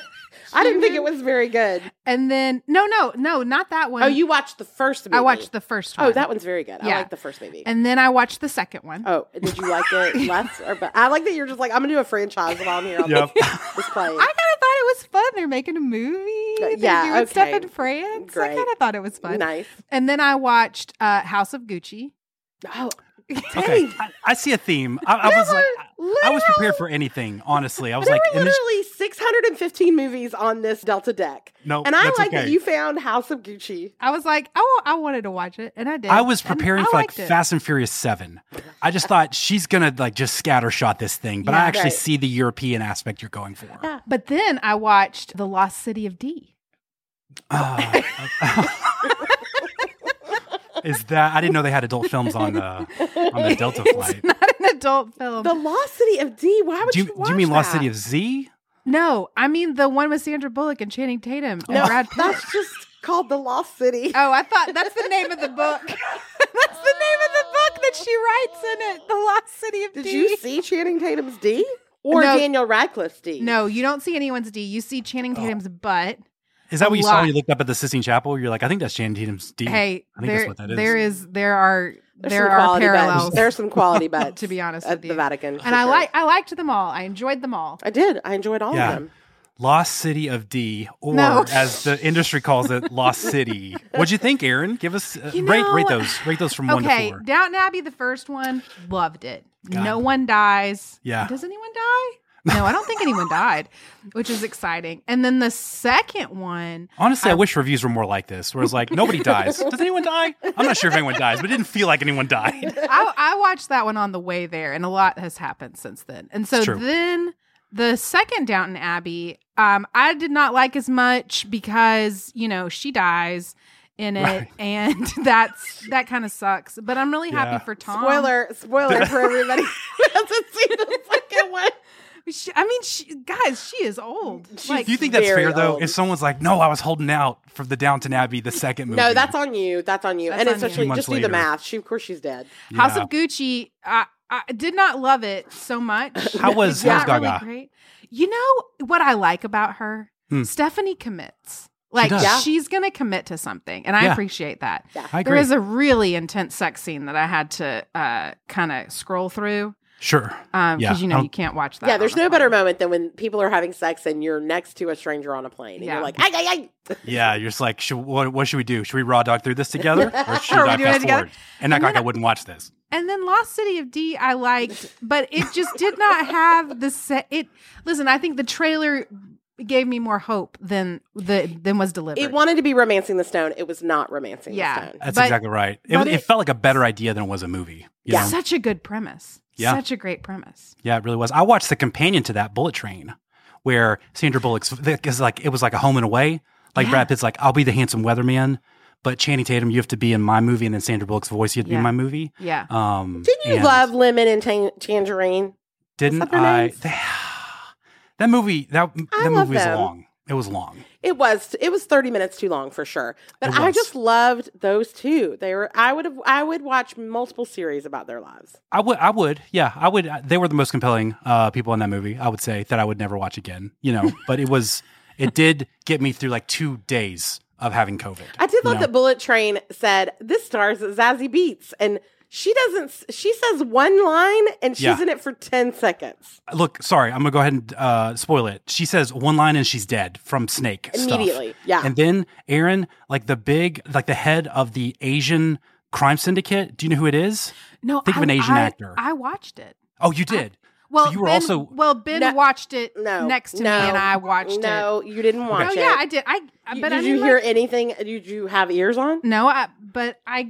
A: I didn't think it was very good.
C: and then no, no, no, not that one.
A: Oh, you watched the first movie.
C: I watched the first one.
A: Oh, that one's very good. I
C: Yeah.
A: like the first movie.
C: And then I watched the second one.
A: oh, did you like it less or better? I like that you're just like, I'm going to do a franchise while I'm here on
B: Yep.
A: this, this plane.
C: I kind of thought it was fun. They're making a movie. They're
A: yeah,
C: doing stuff
A: okay.
C: in France.
A: Great.
C: I kind of thought it was fun.
A: Nice.
C: And then I watched uh, House of Gucci.
A: Oh,
B: Okay. I, I see a theme. I, I was like,
A: were
B: I was prepared for anything. Honestly, I was
A: there
B: like,
A: were
B: and this-
A: literally 615 movies on this Delta deck.
B: no,
A: and I like
B: okay.
A: that you found House of Gucci.
C: I was like, oh, I wanted to watch it, and I did.
B: I was
C: And
B: preparing
C: I
B: for like
C: it.
B: Fast and Furious Seven. I just thought she's gonna like just scattershot this thing, but I actually
A: Right.
B: see the European aspect you're going for.
A: Yeah.
C: But then I watched The Lost City of D.
B: Ah. is that I didn't know they had adult films on the on the Delta flight.
C: It's Not an adult film.
A: The Lost City of D. Why would
B: Do you,
A: you,
B: do you mean Lost? City of Z?
C: no, I mean the one with Sandra Bullock and Channing Tatum and
A: No,
C: Brad Pitt.
A: that's just called The Lost City.
C: Oh, I thought that's the name of the book. that's the name of the book that she writes in it. The Lost City of
A: Did
C: D.
A: Did you see Channing Tatum's D? Or
C: No.
A: Daniel Radcliffe's D?
C: No, you don't see anyone's D. You see Channing
B: Oh.
C: Tatum's butt.
B: Is that what you saw when you looked up at the Sistine Chapel? You're like, I think that's Channing Tatum's D.
C: Hey,
B: I think
C: there,
B: that's what that is.
C: there is, there are,
A: There's
C: there are parallels.
A: bets. There's some quality bets.
C: To be honest
A: at
C: with
A: the
C: you.
A: Vatican,
C: and I
A: sure.
C: like, I liked them all. I enjoyed them all.
A: I did. I enjoyed all
B: Yeah.
A: of them.
B: Lost City of D, or
C: No.
B: as the industry calls it, Lost City. What'd you think, Erin? Give us uh,
C: You
B: rate rate those rate those from one to
C: Okay,
B: four.
C: Downton Abbey, the first one, loved it.
B: God.
C: No one dies.
B: Yeah.
C: Does anyone die? No, I don't think anyone died, which is exciting. And then the second one,
B: Honestly, I, wish reviews were more like this, where it's like nobody dies. Does anyone die? I'm not sure if anyone dies, but it didn't feel like anyone died.
C: I, I watched that one on the way there, and a lot has happened since then. And so then the second Downton Abbey, um, I did not like as much because you know she dies in it,
B: Right.
C: and that's that kind of sucks. But I'm really
B: Yeah.
C: happy for Tom.
A: Spoiler, spoiler for everybody who hasn't seen the second one.
C: She, I mean, she, guys, she is old. Like,
B: Do you think that's
A: very
B: fair though?
A: old.
B: If someone's like, "No, I was holding out for the Downton Abbey, the second movie."
A: No, that's on you. That's on you.
C: That's
A: and
C: on
A: especially
B: Two months
A: just do the math. She, of course, she's dead.
C: House of Gucci, I, I did not love it so much.
B: How was-
C: It's
B: how was
C: not really great. You know what I like about her?
B: Hmm.
C: Stefani commits. Like
B: does.
A: Yeah.
C: she's gonna commit to something, and I
B: Yeah.
C: appreciate that.
A: Yeah.
B: I
C: There
B: agree.
C: is a really intense sex scene that I had to uh, kind of scroll through
B: sure.
C: because
B: Yeah.
C: you know
B: Um,
C: you can't watch that.
A: Yeah, there's no
C: plane.
A: better moment than when people are having sex and you're next to a stranger on a plane. And
C: Yeah.
A: you're like, ay, ay, ay.
B: Yeah, you're just like, should, what, what should we do? Should we raw dog through this together, or should
C: we
B: I
C: doing it
B: fast
C: together?
B: forward? And act
C: And
B: like I wouldn't watch this.
C: And then Lost City of D, I liked, but it just did not have the set. It listen, I think the trailer gave me more hope than the than was delivered.
A: It wanted to be romancing the stone. It was not romancing
C: Yeah.
A: the stone.
B: That's
C: But-
B: exactly right. It, it,
C: it-
B: felt like a better idea than it was a movie. you
A: Yeah.
B: know?
C: Such a good premise.
B: Yeah.
C: Such a great premise.
B: Yeah, it really was. I watched the companion to that, Bullet Train, where Sandra Bullock's because like it was like a home and away. Like
C: Yeah.
B: Brad Pitt's like, I'll be the handsome weatherman, but Channing Tatum, you have to be in my movie, and then Sandra Bullock's voice, you have to be in my movie.
C: Yeah.
B: Um,
A: Didn't you
B: and
A: love Lemon and Tan- Tangerine?
B: Didn't I?
A: names?
B: That movie, that
A: I
B: that movie was long. It was long.
A: It was it was 30 minutes too long for sure. But I just loved those two. They were I would have I would watch multiple series about their lives.
B: I would, I would, yeah, I would. They were the most compelling uh, people in that movie. I would say that I would never watch again. You know, but it was, it did get me through like two days of having COVID.
A: I did love
B: know?
A: that Bullet Train said this stars Zazie Beetz and she doesn't she says one line and she's
B: Yeah.
A: in it for 10 seconds.
B: Look, sorry, I'm gonna go ahead and uh, spoil it. She says one line and she's dead from Snake stuff.
A: Immediately, yeah.
B: And then Erin, like the big, like the head of the Asian crime syndicate. Do you know who it is?
C: No,
B: Think of an Asian
C: I-
B: actor.
C: I watched it.
B: Oh, you did.
C: Well,
B: you were
C: ben,
B: also-
C: well. Ben
A: No.
C: watched it
A: No.
C: next to
A: no,
C: me, and I watched it.
A: No, you didn't watch
C: Oh
A: it.
C: yeah, I did. I
A: You-
C: but
A: did
C: I
A: you
C: mean,
A: hear
C: like-
A: anything? Did you have ears on?
C: No, I, but I.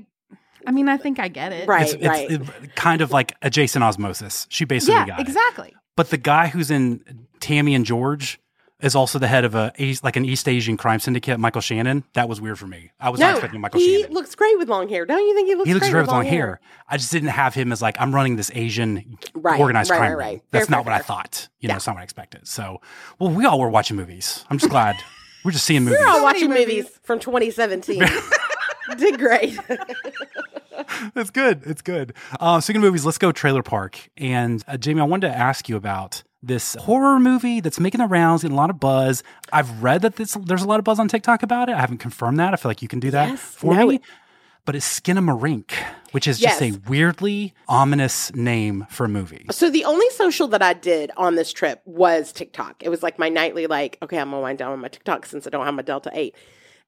C: I mean, I think I get it.
A: Right,
B: it's,
A: right.
B: it's it- kind of like adjacent osmosis. She basically
C: Yeah,
B: got it.
C: exactly.
B: But the guy who's in Tammy and George is also the head of a East- like an East Asian crime syndicate. Michael Shannon. That was weird for me. I was not
A: no,
B: expecting Michael
A: he
B: Shannon.
A: looks great with long hair. Don't you think he looks?
B: he looks
A: great
B: great with long hair. I just didn't have him as like I'm running this Asian
A: Right,
B: organized
A: right,
B: crime
A: right,
B: ring.
A: right.
B: That's
A: Fair,
B: not
A: fair,
B: what I thought. You
A: Yeah.
B: know, it's not what I expected. So, well, we all were watching movies. I'm just glad we're just seeing movies.
A: We're all watching movies.
C: movies.
A: from 2017. Did great.
B: it's good. It's good. Uh, speaking of movies, let's go Trailer Park. And uh, Jamie, I wanted to ask you about this horror movie that's making the rounds, getting a lot of buzz. I've read that this, there's a lot of buzz on TikTok about it. I haven't confirmed that. I feel like you can do that
A: Yes.
B: for
A: No,
B: me. But it's Skinamarink, which is just a weirdly ominous name for a movie.
A: So the only social that I did on this trip was TikTok. It was like my nightly, like, okay, I'm gonna wind down on my TikTok since I don't have my Delta 8.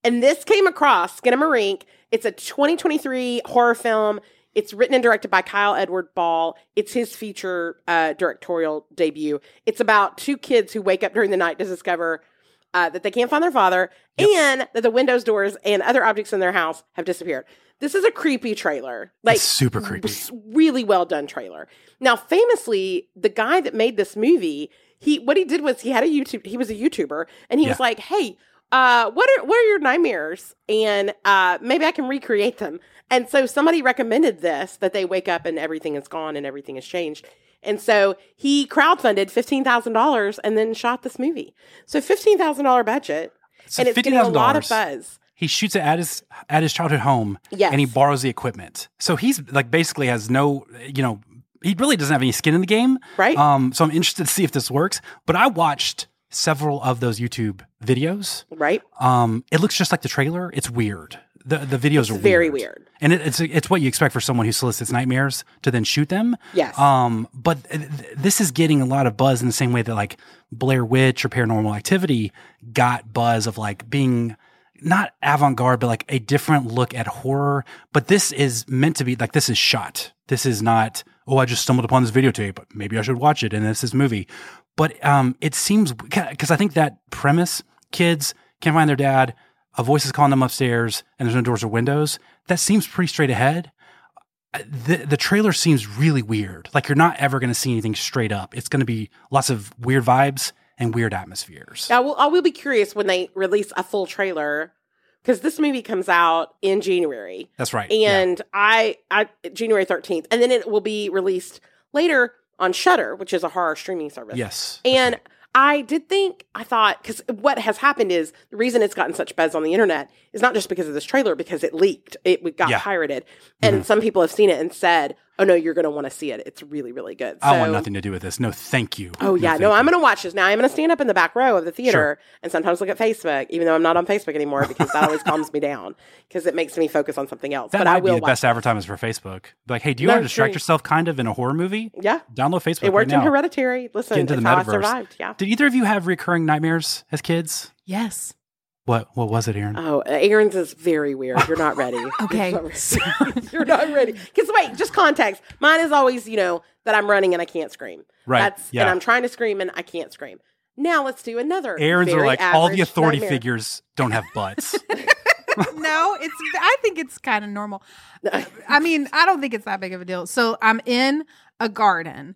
A: And this came across Skinamarink. It's a 2023 horror film. It's written and directed by Kyle Edward Ball. It's his feature uh, directorial debut. It's about two kids who wake up during the night to discover uh, that they can't find their father and that the windows, doors, and other objects in their house have disappeared. This is a creepy trailer. Like
B: It's super creepy.
A: Really well done trailer. Now, famously, the guy that made this movie, he what he did was he had a YouTube. He was a YouTuber, and he was like, "Hey, uh, what are what are your nightmares? And uh, maybe I can recreate them." And so somebody recommended this that they wake up and everything is gone and everything has changed. And so he crowdfunded fifteen thousand dollars and then shot this movie. So fifteen thousand dollar budget,
B: So
A: and it's getting a lot of buzz.
B: He shoots it at his at his childhood home,
A: Yes.
B: and he borrows the equipment. So he's like basically has no, you know, he really doesn't have any skin in the game,
A: Right.
B: Um, so I'm interested to see if this works. But I watched several of those YouTube videos.
A: Right?
B: Um, it looks just like the trailer. It's weird. The the videos are
A: very weird.
B: and it, it's it's what you expect for someone who solicits nightmares to then shoot them.
A: Yes.
B: Um, but th- th- this is getting a lot of buzz in the same way that like Blair Witch or Paranormal Activity got buzz of like being not avant garde, but like a different look at horror. But this is meant to be like this is shot. This is not. Oh, I just stumbled upon this videotape. Maybe I should watch it. And it's this movie. But um, it seems because I think that premise, kids can't find their dad. A voice is calling them upstairs, and there's no doors or windows. That seems pretty straight ahead the the trailer seems really weird. Like you're not ever going to see anything straight up. It's going to be lots of weird vibes and weird atmospheres.
A: I will, I will be curious when they release a full trailer because this movie comes out in January.
B: That's right. Yeah.
A: And I, I, January 13th. And then it will be released later on Shudder, which is a horror streaming service.
B: yes,
A: And
B: right.
A: I did think, I thought, because what has happened is the reason it's gotten such buzz on the internet is not just because of this trailer, because it leaked, it got
B: Yeah. Mm-hmm.
A: pirated. And some people have seen it and said, oh no, you're going to want to see it. It's really, really good.
B: I want nothing to do with this. No, thank you.
A: Oh yeah,
B: thank
A: no, I'm going to watch this now. I'm going to stand up in the back row of the theater and sometimes look at Facebook, even though I'm not on Facebook anymore because that always calms me down because it makes me focus on something else.
B: That
A: but
B: might
A: I will
B: be the
A: watch
B: best
A: it.
B: advertisements for Facebook. Like, hey, do you
A: No,
B: want to distract
A: true.
B: yourself kind of in a horror movie?
A: Yeah,
B: Download Facebook.
A: it worked
B: right
A: in
B: now.
A: Hereditary. Listen,
B: Get into
A: it's
B: the
A: how I
B: metaverse.
A: survived. Yeah.
B: Did either of you have recurring nightmares as kids?
C: Yes.
B: What What was it, Erin?
A: Oh, uh, Erin's is very weird. You're not ready.
C: Okay.
A: You're not ready. You're not ready. Because wait, just context. Mine is always, you know, that I'm running and I can't scream.
B: Right,
A: That's
B: yeah.
A: and I'm trying to scream and I can't scream. Now let's do another.
B: Erin's are like all the authority
A: nightmare.
B: figures don't have butts.
C: no, it's. I think it's kind of normal. I mean, I don't think it's that big of a deal. So I'm in a garden,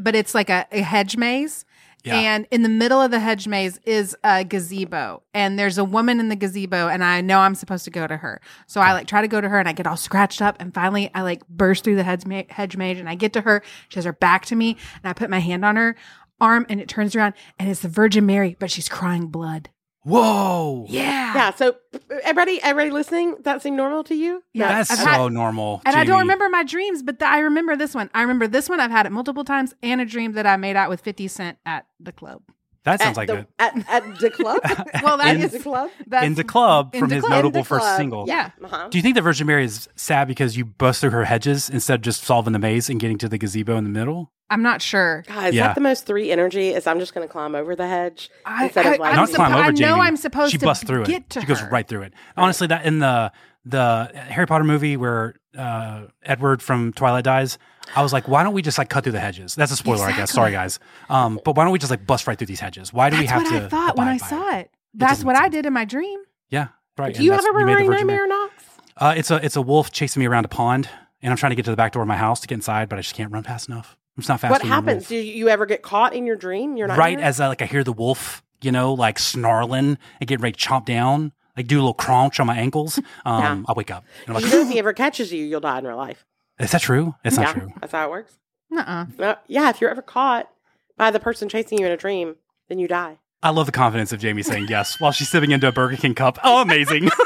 C: but it's like a, a hedge maze.
B: Yeah.
C: And in the middle of the hedge maze is a gazebo, and there's a woman in the gazebo, and I know I'm supposed to go to her. So I like try to go to her, and I get all scratched up, and finally I like burst through the hedge, ma- hedge maze, and I get to her. She has her back to me, and I put my hand on her arm, and it turns around, and it's the Virgin Mary, but she's crying blood.
B: Whoa.
C: Yeah,
A: Yeah. So everybody, everybody listening, that seem normal to you?
C: Yeah.
B: That's
C: I've
B: so
C: had-
B: normal.
C: And I don't remember my dreams, but th- I remember this one. I remember this one. I've had it multiple times, and a dream that I made out with Fifty Cent at the club.
B: That sounds
A: at
B: like
A: the,
B: a
A: at, at the club.
C: Well, that
B: In-
C: is
A: the club.
C: that's
B: in the club
C: in
B: from
C: the
B: his
C: club.
B: notable first
A: club.
B: single.
C: Yeah.
A: Uh-huh.
B: Do you think the Virgin Mary is sad because you bust through her hedges instead of just solving the maze and getting to the gazebo in the middle?
C: I'm not sure.
A: God, is
B: Yeah.
A: that the most three energy? Is I'm just going to climb over the hedge
C: I,
A: instead
C: I,
A: of like
C: I'm
B: Not
C: suppo-
B: climb over,
C: I know
B: Jamie.
C: I'm supposed to.
B: she
C: to
B: busts through
C: get
B: it.
C: to
B: she goes right through it. Honestly, that in the the Harry Potter movie where uh, Edward from Twilight dies, I was like, why don't we just like cut through the hedges? That's a spoiler, I guess. Sorry, guys. Um, but why don't we just like bust right through these hedges? Why do we
C: That's
B: have
C: what
B: to?
C: I thought when I saw
B: it?
C: it. That's what I did in my dream.
B: Yeah, right.
A: Do you have a
B: that's- made the
A: recurring nightmare, Knox?
B: Uh, it's a it's a wolf chasing me around a pond, and I'm trying to get to the back door of my house to get inside, but I just can't run fast enough. I'm just not fast enough.
A: What happens? Do you ever get caught in your dream? You're not
B: right as I like I hear the wolf, you know, like snarling and getting ready to chomp down, like do a little crunch on my ankles. Um,
A: Yeah.
B: I'll wake up. And I'm
A: You know, if he ever catches you, you'll die in real life.
B: Is that true? It's not true.
A: that's how it works.
C: Uh-uh.
A: No, yeah, if you're ever caught by the person chasing you in a dream, then you die.
B: I love the confidence of Jamie saying yes while she's sipping into a Burger King cup. Oh, amazing.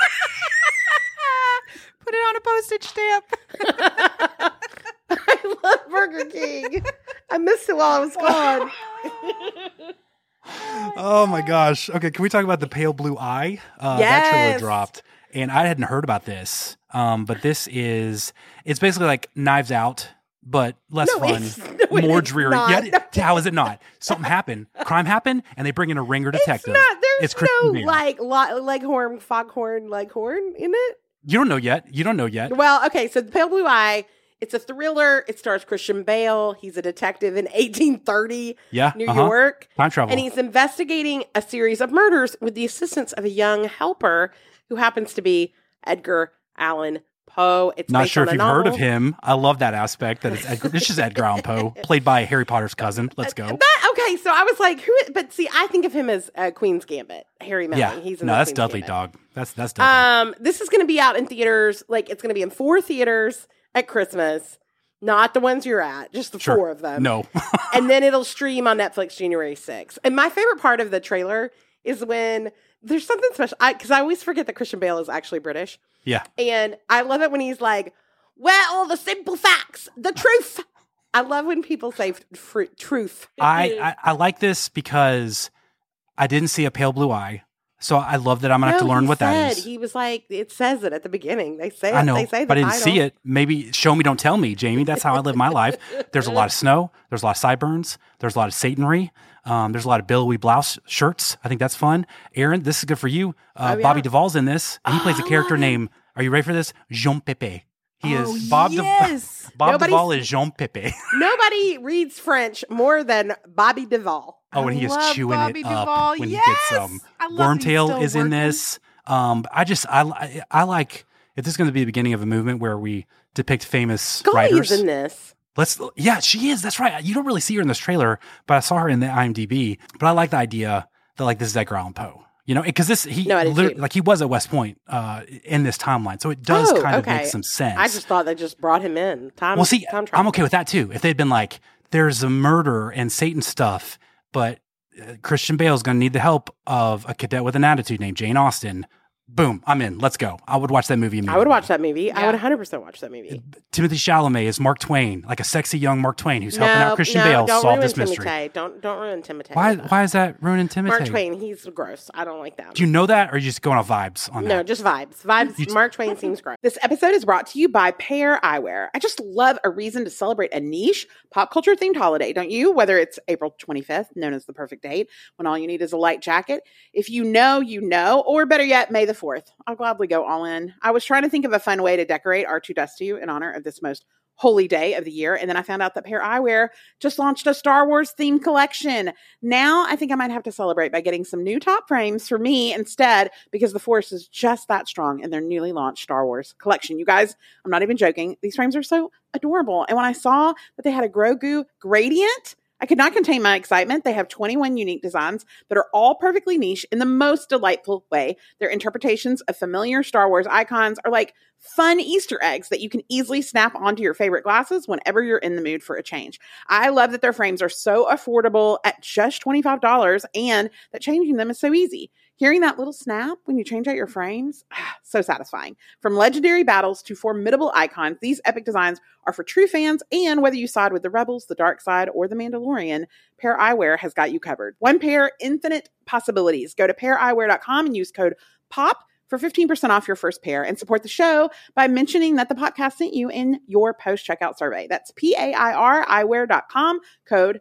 C: Put it on a postage stamp.
A: I love Burger King. I missed it while I was gone.
B: oh my gosh. Okay, can we talk about the pale blue eye? Uh, That trailer dropped, and I hadn't heard about this. Um, but this is it's basically like Knives Out, but less
A: No,
B: fun,
A: no,
B: more dreary.
A: not.
B: Yeah, it- how is it not? Something happened, crime happened, and they bring in a ringer detective.
A: It's not. There's
B: It's
A: no like leghorn, foghorn, leghorn in it.
B: You don't know yet. You don't know yet.
A: Well, okay. So the Pale Blue Eye. It's a thriller. It stars Christian Bale. He's a detective in 1830
B: Yeah,
A: New
B: uh-huh.
A: York.
B: Time travel.
A: And he's investigating a series of murders with the assistance of a young helper who happens to be Edgar Allan Poe. It's
B: Not sure if you've heard of him. I love that aspect that it's Edgar. this is Edgar Allan Poe, played by Harry Potter's cousin. Let's go.
A: That, okay, so I was like, who? But see, I think of him as uh, Queen's Gambit, Harry Melling.
B: Yeah,
A: He's in
B: no, that's
A: Queen's
B: Dudley
A: Gambit.
B: Dog. That's that's Dudley.
A: Um, this is going to be out in theaters. Like, it's going to be in four theaters at Christmas, not the ones you're at, just the
B: Sure.
A: four of them.
B: no,
A: and then it'll stream on Netflix January 6th. And my favorite part of the trailer is when there's something special. I because I always forget that Christian Bale is actually British,
B: yeah,
A: and I love it when he's like, "Well, the simple facts, the truth." I love when people say fr- truth.
B: I, mm-hmm. I I like this because I didn't see a pale blue eye, so I love that I'm gonna have to learn what that
A: said-
B: is.
A: He was like, it says it at the beginning. They say,
B: I
A: it.
B: know,
A: they say the
B: but I didn't
A: title.
B: see it. Maybe show me, don't tell me, Jamie. That's how I live my life. There's a lot of snow. There's a lot of sideburns. There's a lot of Satanry. Um, there's a lot of billowy blouse shirts. I think that's fun. Erin, this is good for you. Uh,
A: Oh, yeah.
B: Bobby Duvall's in this, and he plays a
A: Oh, I
B: character named. Are you ready for this? Jean Pepe. He
C: Oh,
B: is Bob.
C: Yes.
B: Bob
A: Nobody's-
B: Duvall is Jean Pepe.
A: Nobody reads French more than Bobby Duvall.
B: Oh, and
C: I
B: he is chewing
C: Bobby
B: it up
C: Duvall.
B: when
C: Yes!
B: he gets um.
C: I love he's
B: Wormtail is in this. Um, I just I I, I like if this is going to be the beginning of a movement where we depict famous
A: Scully
B: writers.
A: in this.
B: Let's yeah, she is. That's right. You don't really see her in this trailer, but I saw her in the IMDb. But I like the idea that like this is Edgar Allan Poe. You know, because this he
A: No, I did
B: literally-
A: too.
B: like he was at West Point uh, in this timeline, so it does
A: Oh,
B: kind of
A: okay.
B: make some sense.
A: I just thought they just brought him in. Time.
B: Well, see,
A: time
B: I'm okay with that too. If they'd been like, there's a murder and Satan stuff, but uh, Christian Bale's going to need the help of a cadet with an attitude named Jane Austen. Boom, I'm in. Let's go. I would watch that movie.
A: I would watch that movie. I would 100 percent watch that movie.
B: Timothée Chalamet is Mark Twain, like a sexy young Mark Twain who's helping out Christian
A: no,
B: Bale
A: don't
B: solve
A: ruin
B: this mystery.
A: Timothée. Don't don't ruin Timothée.
B: Why? Why is that ruining Timothy?
A: Mark Twain? He's gross. I don't like that.
B: Do you know that, or are you just going off vibes on
A: No,
B: that?
A: No, just vibes. Vibes.
B: You-
A: Mark Twain seems gross. This episode is brought to you by Pair Eyewear. I just love a reason to celebrate a niche pop culture themed holiday, don't you? Whether it's April 25th, known as the perfect date, when all you need is a light jacket. If you know, you know, or better yet, May the 4th. I'll gladly go all in. I was trying to think of a fun way to decorate R2-D2 in honor of this most
E: holy day of the year. And then I found out that Pair Eyewear just launched a Star Wars themed collection. Now I think I might have to celebrate by getting some new top frames for me instead because the Force is just that strong in their newly launched Star Wars collection. You guys, I'm not even joking. These frames are so adorable. And when I saw that they had a Grogu gradient, I could not contain my excitement. They have 21 unique designs that are all perfectly niche in the most delightful way. Their interpretations of familiar Star Wars icons are like fun Easter eggs that you can easily snap onto your favorite glasses whenever you're in the mood for a change. I love that their frames are so affordable at just $25 and that changing them is so easy. Hearing that little snap when you change out your frames, so satisfying. From legendary battles to formidable icons, these epic designs are for true fans, and whether you side with the Rebels, the Dark Side, or the Mandalorian, Pair Eyewear has got you covered. One pair, infinite possibilities. Go to paireyewear.com and use code POP for 15% off your first pair and support the show by mentioning that the podcast sent you in your post checkout survey. That's P A I R eyewear.com, code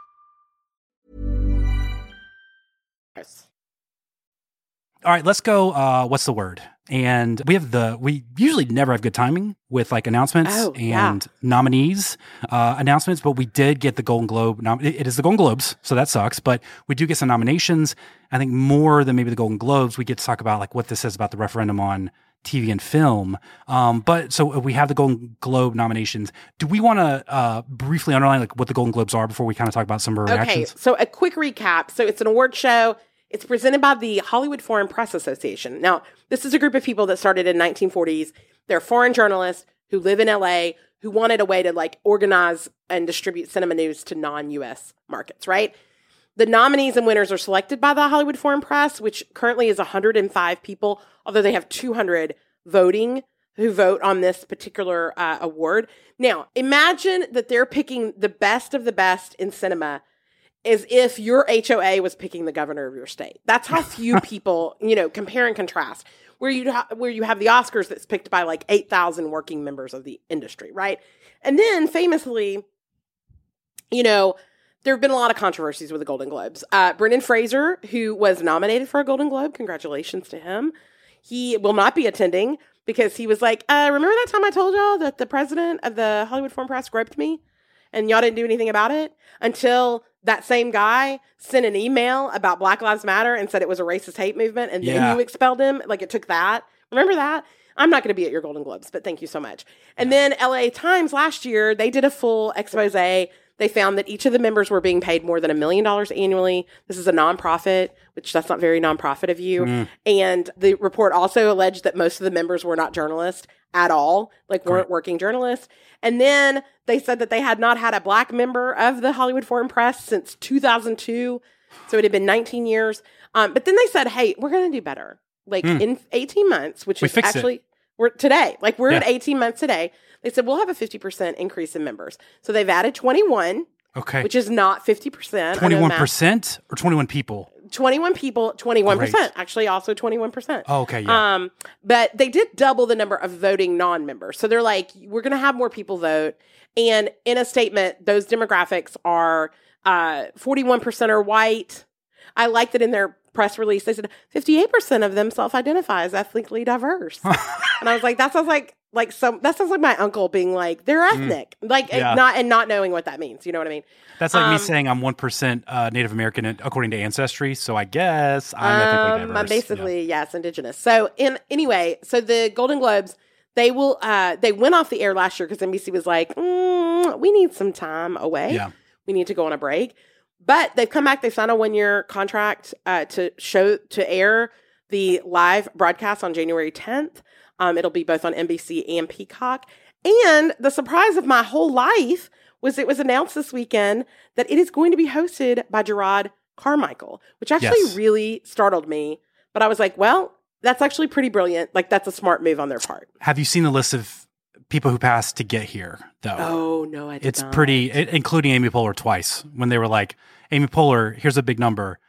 B: All right, let's go. Uh, what's the word? And we have the we usually never have good timing with like announcements
A: Oh,
B: and
A: yeah.
B: nominees uh, announcements, but we did get the Golden Globe. Nom- it is the Golden Globes, so that sucks. But we do get some nominations. I think more than maybe the Golden Globes, we get to talk about like what this says about the referendum on TV and film. Um, but so we have the Golden Globe nominations. Do we want to uh, briefly underline like what the Golden Globes are before we kind of talk about some of our
A: Okay,
B: reactions?
A: so a quick recap. So it's an award show. It's presented by the Hollywood Foreign Press Association. Now, this is a group of people that started in 1940s. They're foreign journalists who live in LA who wanted a way to like organize and distribute cinema news to non-US markets, right? The nominees and winners are selected by the Hollywood Foreign Press, which currently is 105 people, although they have 200 voting who vote on this particular uh, award. Now, imagine that they're picking the best of the best in cinema as if your HOA was picking the governor of your state. That's how few people, you know, compare and contrast. Where you ha- where you have the Oscars that's picked by like 8,000 working members of the industry, right? And then famously, you know, there have been a lot of controversies with the Golden Globes. Uh, Brendan Fraser, who was nominated for a Golden Globe, congratulations to him. He will not be attending because he was like, uh, remember that time I told y'all that the president of the Hollywood Foreign Press groped me and y'all didn't do anything about it until that same guy sent an email about Black Lives Matter and said it was a racist hate movement and
B: Yeah.
A: then you expelled him. Like it took that. Remember that? I'm not going to be at your Golden Globes, but thank you so much. And then LA Times last year, they did a full expose. They found that each of the members were being paid more than a million dollars annually. This is a nonprofit, which that's not very nonprofit of you. And the report also alleged that most of the members were not journalists at all, like weren't working journalists. And then they said that they had not had a black member of the Hollywood Foreign Press since 2002. So it had been 19 years. Um, but then they said, hey, we're going to do better. Like in 18 months, which
B: We
A: is
B: it.
A: actually we're today. Like we're at 18 months today. They said we'll have a 50% increase in members. So they've added 21,
B: Okay.
A: which is not 50%.
B: 21% or twenty-one people?
A: 21 people, 21%.
B: Great.
A: Actually, also 21%.
B: Oh, okay, yeah.
A: Um, but they did double the number of voting non-members. So they're like, we're going to have more people vote. And in a statement, those demographics are uh, 41% are white. I like that in their press release, they said 58% of them self-identify as ethnically diverse. and I was like, that sounds like like some that sounds like my uncle being like they're ethnic like and
B: Mm. Yeah.
A: not and not knowing what that means you know what i mean
B: That's like me
A: Um,
B: saying I'm one percent uh, Native American according to ancestry. So I guess I'm
A: Um. I'm basically yes, indigenous. So in anyway, so the Golden Globes They will. Uh, they went off the air last year because NBC was like, mm, "We need some time away.
B: Yeah.
A: We need to go on a break." But they've come back. They signed a one-year contract uh, to show to air the live broadcast on January 10th. Um, it'll be both on NBC and Peacock. And the surprise of my whole life was it was announced this weekend that it is going to be hosted by Jerrod Carmichael, which actually
B: Yes.
A: really startled me. But I was like, well, that's actually pretty brilliant. Like that's a smart move on their part.
B: Have you seen the list of people who passed to get here, though?
A: Oh no, I did
B: it's
A: not.
B: pretty, i- including Amy Poehler twice, when they were like, Amy Poehler, here's a big number.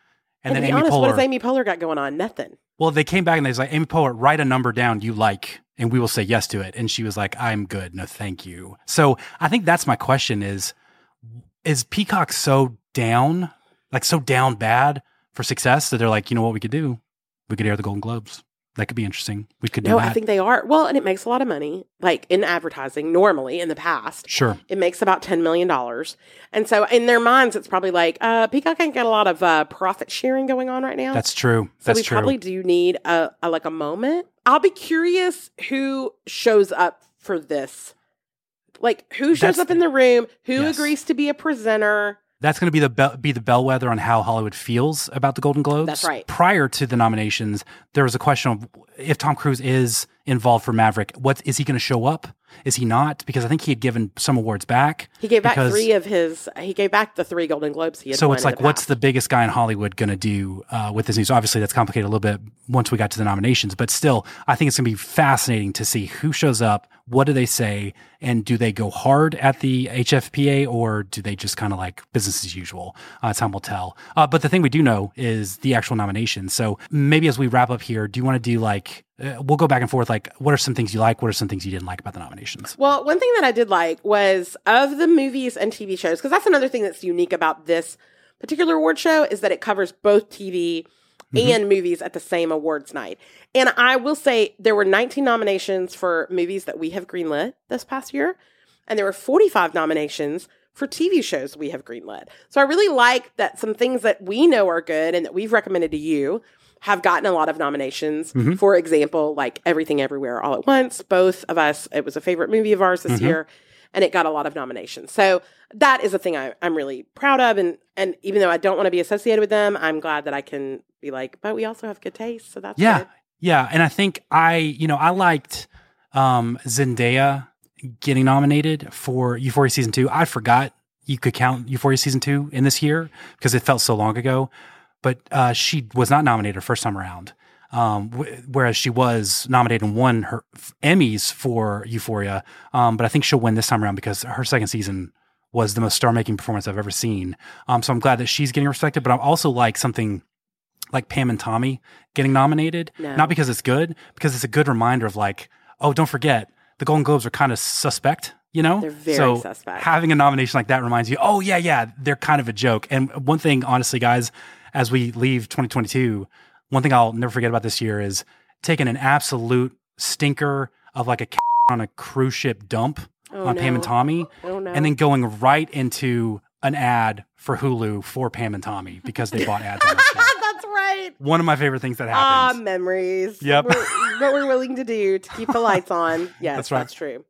B: And,
A: And,
B: then
A: to be
B: Amy
A: honest,
B: Poehler.
A: what has Amy Poehler got going on? Nothing.
B: well, they came back and they was like, Amy Poehler, write a number down you like, and we will say yes to it. And she was like, I'm good. No, thank you. So I think that's my question is, is Peacock so down, like so down bad for success that they're like, you know what we could do? We could air the Golden Globes. That could be interesting. We could do
A: No,
B: that.
A: I think they are. Well, and it makes a lot of money, like in advertising normally in the past.
B: sure.
A: It makes about $10 million. And so in their minds, it's probably like, uh, Peacock ain't got a lot of uh, profit sharing going on right now.
B: That's true.
A: so
B: That's
A: we
B: true.
A: probably do need a, a like a moment. I'll be curious who shows up for this. Like who shows
B: That's-
A: up in the room, who
B: Yes.
A: agrees to be a presenter.
B: That's going to be the be- be the bellwether on how Hollywood feels about the Golden Globes.
A: That's right.
B: Prior to the nominations, there was a question of if Tom Cruise is involved for Maverick, what is he going to show up? Is he not? Because I think he had given some awards back.
A: He gave back
B: because-
A: three of his. He gave back the three Golden Globes he had.
B: So it's like, what's the biggest guy in Hollywood going to do uh, with this news? Obviously, that's complicated a little bit once we got to the nominations, but still, I think it's going to be fascinating to see who shows up, what do they say, and do they go hard at the HFPA or do they just kind of like business as usual? Uh, time will tell. Uh, but the thing we do know is the actual nominations. So maybe as we wrap up here, do you want to do like, uh, we'll go back and forth, like, what are some things you like? What are some things you didn't like about the nominations?
A: Well, one thing that I did like was of the movies and TV shows, because that's another thing that's unique about this particular award show is that it covers both TV and movies at the same awards night. And I will say there were 19 nominations for movies that we have greenlit this past year, and there were 45 nominations for TV shows we have greenlit. So I really like that some things that we know are good and that we've recommended to you have gotten a lot of nominations. For example, like Everything Everywhere All at Once. Both of us, it was a favorite movie of ours this year, and it got a lot of nominations. So that is a thing I, I'm really proud of. And and even though I don't want to be associated with them, I'm glad that I can be like, but we also have good taste. So that's
B: Yeah.
A: good.
B: Yeah. And I think I, you know, I liked um Zendaya getting nominated for Euphoria season two. I forgot you could count Euphoria season two in this year because it felt so long ago. But uh, she was not nominated her first time around. Um, w- whereas she was nominated and won her f- Emmys for Euphoria. Um, but I think she'll win this time around because her second season was the most star making performance I've ever seen. Um, so I'm glad that she's getting respected. But I'm also like something like Pam and Tommy getting nominated,
A: No.
B: not because it's good, because it's a good reminder of like, oh, don't forget the Golden Globes are kind of suspect, you know?
A: They're very
B: so
A: suspect.
B: Having a nomination like that reminds you, oh yeah, yeah, they're kind of a joke. And one thing, honestly, guys, as we leave 2022, one thing I'll never forget about this year is taking an absolute stinker of like a on a cruise ship dump
A: Oh,
B: on Pam and Tommy,
A: Oh, no.
B: and then going right into an ad for Hulu for Pam and Tommy because they bought ads on the
A: that's right.
B: One of my favorite things that happened.
A: Ah,
B: happens.
A: memories.
B: Yep.
A: We're- what we're willing to do to keep the lights on. Yes,
B: That's right.
A: That's true.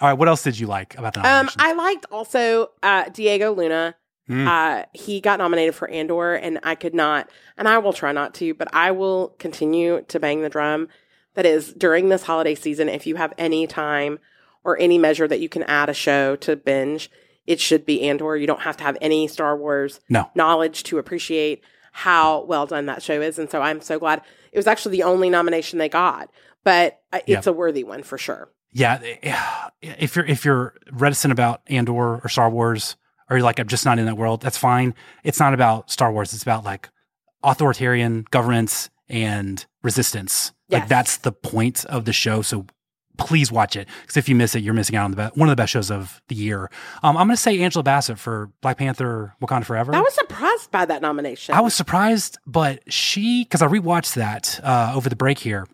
B: All right, what else did you like about the
A: Um. I liked also uh, Diego Luna.
B: Mm.
A: Uh, he got nominated for Andor, and I could not, and I will try not to, but I will continue to bang the drum. That is during this holiday season. If you have any time or any measure that you can add a show to binge, it should be Andor. You don't have to have any Star Wars
B: no.
A: knowledge to appreciate how well done that show is. And so I'm so glad it was actually the only nomination they got, but uh, it's
B: Yeah.
A: a worthy one for sure.
B: Yeah, eh, if you're if you're reticent about Andor or Star Wars, or you're like I'm just not in that world, that's fine. It's not about Star Wars. It's about like authoritarian governments and resistance. Like that's the point of the show. So please watch it because if you miss it, you're missing out on the best, one of the best shows of the year. Um, I'm going to say Angela Bassett for Black Panther: Wakanda Forever.
A: I was surprised by that nomination.
B: I was surprised, but she, because I rewatched that uh, over the break here,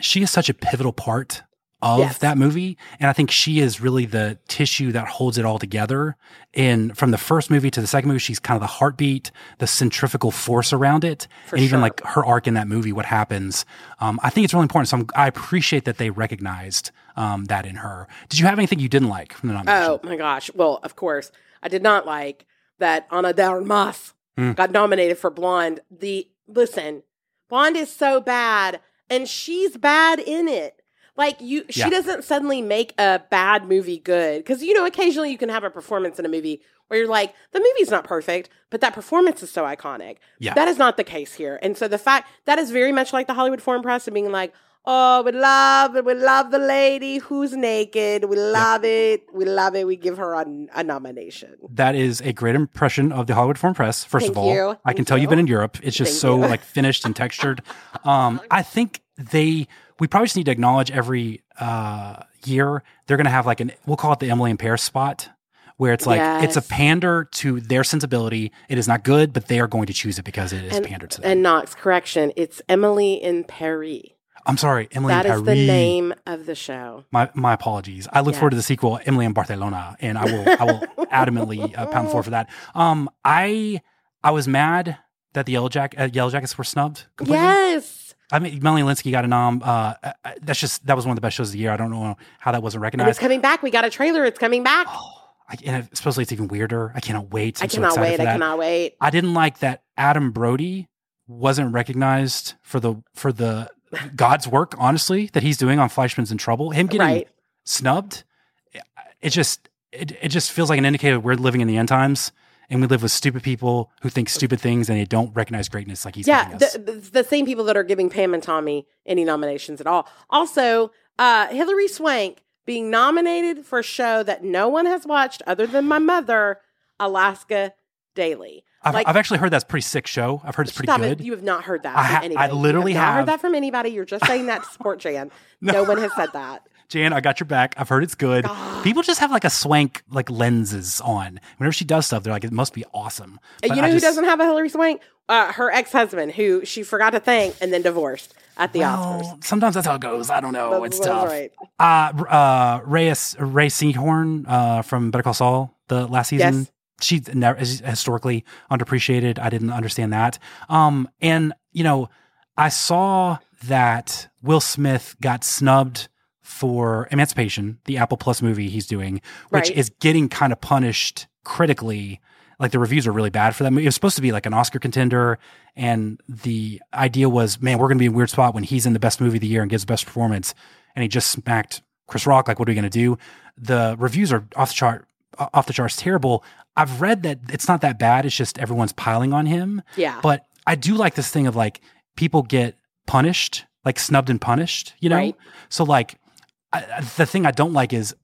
B: she is such a pivotal part of
A: Yes.
B: that movie, and I think she is really the tissue that holds it all together. And from the first movie to the second movie, she's kind of the heartbeat, the centrifugal force around it,
A: For
B: and even
A: sure.
B: like her arc in that movie, what happens. Um, I think it's really important. So I'm, I appreciate that they recognized um, that in her. Did you have anything you didn't like from the nomination?
A: Oh my gosh. Well, of course, I did not like that Ana de Armas
B: Hmm.
A: got nominated for Blonde. The listen, Blonde is so bad, and she's bad in it. Like you, she
B: Yeah.
A: doesn't suddenly make a bad movie good because you know occasionally you can have a performance in a movie where you're like the movie's not perfect, but that performance is so iconic.
B: Yeah.
A: that is not the case here, and so the fact that is very much like the Hollywood Foreign Press and being like. Oh, we love it. We love the lady who's naked. We love it. We love it. We give her a, a nomination.
B: That is a great impression of the Hollywood Foreign Press. First
A: Thank
B: of all,
A: you.
B: I can
A: Thank
B: tell
A: you.
B: you've been in Europe. It's just
A: Thank
B: so
A: you.
B: like finished and textured. Um, I think they we probably just need to acknowledge every uh, year they're going to have like an we'll call it the Emily in Paris spot. Where it's like it's a pander to their sensibility. It is not good, but they are going to choose it because it is
A: and,
B: pandered to them.
A: and Knox, correction. It's Emily in Paris.
B: I'm sorry, Emily
A: That is the name of the show.
B: My my apologies. I look
A: Yes.
B: forward to the sequel, Emily in Barcelona, and I will I will adamantly uh, pound the floor for that. Um, I I was mad that the Yellow Jack uh, Yellow Jackets were snubbed. Completely.
A: Yes.
B: I mean Melanie Lynskey got a nom. Uh, uh, that's just that was one of the best shows of the year. I don't know how that wasn't
A: And it's
B: recognized.
A: coming back. We got a trailer. It's coming back.
B: Oh, I, and supposedly it's even weirder. I cannot wait.
A: I
B: I'm so
A: cannot
B: excited
A: wait. I cannot wait.
B: I didn't like that Adam Brody wasn't recognized for the for the God's work. Honestly, that he's doing on Fleishman's in Trouble. Him getting
A: Right.
B: snubbed, it just it, it just feels like an indicator we're living in the end times, and we live with stupid people who think stupid things and they don't recognize greatness like he's
A: yeah,
B: us.
A: the, the, same people that are giving Pam and Tommy any nominations at all. Also, uh, Hilary Swank being nominated for a show that no one has watched other than my mother, Alaska Daily.
B: I've,
A: like-
B: I've actually heard that's a pretty sick show. I've heard it's pretty good.
A: it. You have not heard that
B: I ha- I
A: anybody. You
B: literally
A: have not
B: have.
A: heard that from anybody. You're just saying that to support Jan. no. one has said that.
B: Jan, I got your back. I've heard it's good. People just have like a swank like lenses on. Whenever she does stuff, they're like, it must be awesome. But
A: you know
B: I
A: who
B: just-
A: doesn't have a Hilary Swank? Uh, her ex husband, who she forgot to thank and then divorced at the Oscars.
B: Sometimes that's how it goes. I don't know.
A: That's-
B: it's tough.
A: right.
B: Uh, uh, Rhea, Rhea Seehorn uh, from Better Call Saul, the last season.
A: Yes.
B: She's never is historically underappreciated. I didn't understand that. Um, and you know, I saw that Will Smith got snubbed for Emancipation, the Apple Plus movie he's doing, which
A: Right.
B: is getting kind of punished critically. Like the reviews are really bad for that movie. It was supposed to be like an Oscar contender, and the idea was, man, we're going to be in a weird spot when he's in the best movie of the year and gives best performance, and he just smacked Chris Rock. Like, what are we going to do? The reviews are off the chart, off the charts, terrible. I've read that it's not that bad. It's just everyone's piling on him.
A: Yeah.
B: But I do like this thing of like people get punished, like snubbed and punished. You know,
A: Right.
B: so like I, the thing I don't like is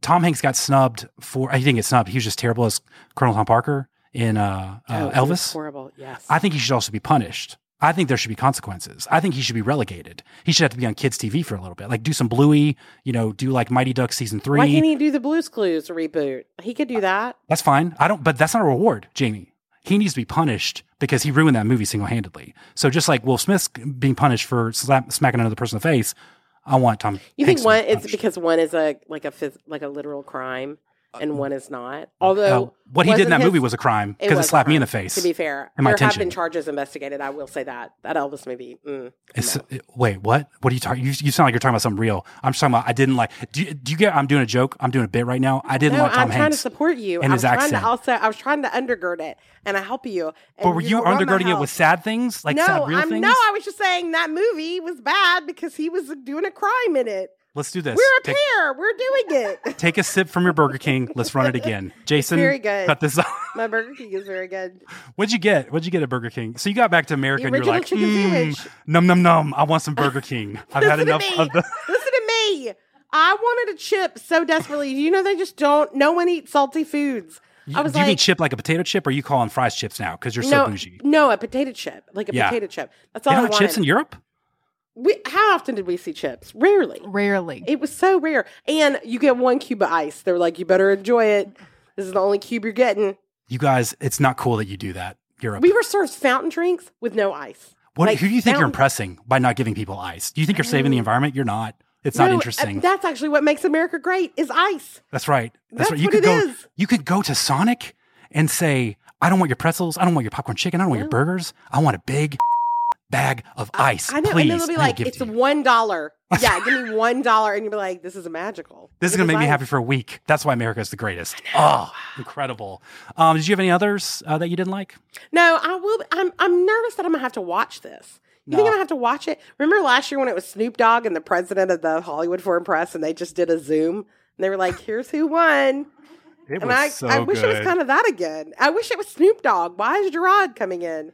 B: Tom Hanks got snubbed for. He didn't get snubbed. He was just terrible as Colonel Tom Parker in uh, uh,
A: Oh,
B: Elvis.
A: horrible. Yes.
B: I think he should also be punished. I think there should be consequences. I think he should be relegated. He should have to be on kids' TV for a little bit. Like do some Bluey, you know, do like Mighty Ducks season three.
A: Why can't he do the Blues Clues reboot? He could do that.
B: That's fine. I don't, but that's not a reward, Jamie. He needs to be punished because he ruined that movie single handedly. So just like Will Smith's being punished for slap, smacking another person in the face, I want Tom.
A: You
B: Hanks
A: think one it's because one is a like a phys- like a literal crime and one is not. Although
B: Uh, what he did in that
A: his-
B: movie was a crime because it,
A: a
B: slapped me in the face.
A: To be fair, there have been charges investigated. I will say that that Elvis movie. Mm, no.
B: it- wait, what? What are you talking? You, you sound like you're talking about something real. I'm just talking about. I didn't like. Do you, do you get? I'm doing a joke. I'm doing a bit right now. I didn't
A: no,
B: like Tom
A: I'm trying to support you.
B: and
A: I
B: his
A: was trying
B: accent.
A: to also. I was trying to undergird it and I help you.
B: but were you
A: my
B: undergirding it with sad things, like
A: no,
B: sad real
A: I'm
B: things?
A: no. I was just saying that movie was bad because he was doing a crime in it.
B: Let's do this.
A: We're a
B: Take-
A: pair. We're doing it.
B: Take a sip from your Burger King. Let's run it again. Jason,
A: very good.
B: cut this off.
A: My Burger King is very good.
B: What'd you get? What'd you get at Burger King? So you got back to America and you're like, mm, num num num. I want some Burger King. I've had enough of the.
A: Listen to me. I wanted a chip so desperately. You know they just don't? No one eats salty foods. I was
B: do you
A: like,
B: mean chip like a potato chip, or are you calling fries chips now because you're
A: no,
B: so bougie?
A: no, a potato chip, like a
B: Yeah.
A: potato chip. That's all I
B: don't have
A: wanted.
B: chips in Europe.
A: We, how often did we see chips? Rarely.
C: Rarely.
A: It was so rare. And you get one cube of ice. They're like, you better enjoy it. This is the only cube you're getting.
B: You guys, it's not cool that you do that. Europe.
A: We were served fountain drinks with no ice.
B: what,
A: like
B: who do you think you're impressing by not giving people ice? Do you think you're saving the environment? You're not. It's not
A: No, uh,
B: interesting.
A: That's actually what makes America great is ice.
B: That's right. That's,
A: That's
B: right. You
A: what
B: could
A: it
B: go.
A: is.
B: You could go to Sonic and say, "I don't want your pretzels. I don't want your popcorn chicken. I don't want your burgers. I want a big bag of ice.
A: I know,
B: please.
A: and then they'll be like, "It's one. Yeah, give me one dollar, and you'll be like, "This is a magical."
B: This is going to
A: is
B: make me happy for a week. That's why America is the greatest. Oh, incredible. Um, did you have any others uh, that you didn't like?
A: No, I will. I'm I'm nervous that I'm gonna have to watch this. You think
B: No.
A: I'm gonna have to watch it? Remember last year when it was Snoop Dogg and the president of the Hollywood Foreign Press, and they just did a Zoom, and they were like, "Here's who won."
B: It
A: and I, I wish it was kind of that again. I wish it was Snoop Dogg. Why is Jerrod coming in?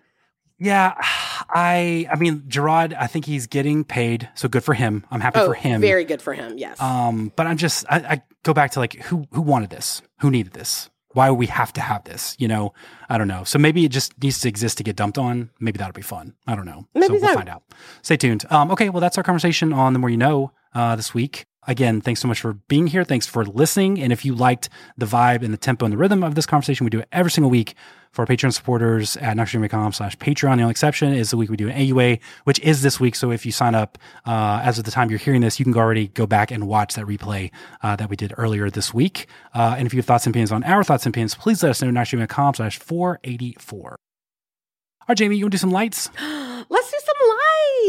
B: Yeah, I. I mean, Jerrod. I think he's getting paid, so good for him. I'm happy
A: Oh,
B: for him.
A: very good for him. Yes.
B: Um, but I'm just. I, I go back to like who who wanted this? Who needed this? Why would we have to have this? You know, I don't know. So maybe it just needs to exist to get dumped on. Maybe that'll be fun. I don't know.
A: Maybe
B: so we'll find out. Stay tuned. Um, okay, well that's our conversation on the more you know uh, this week. Again, thanks so much for being here. Thanks for listening. And if you liked the vibe and the tempo and the rhythm of this conversation, we do it every single week for our Patreon supporters at NoxJamie.com slash Patreon. The only exception is the week we do an AUA, which is this week. So if you sign up uh, as of the time you're hearing this, you can already go back and watch that replay uh, that we did earlier this week. Uh, and if you have thoughts and opinions on our thoughts and opinions, please let us know at NoxJamie.com slash 484. All right, Jamie, you want to do some lights?
A: Let's do some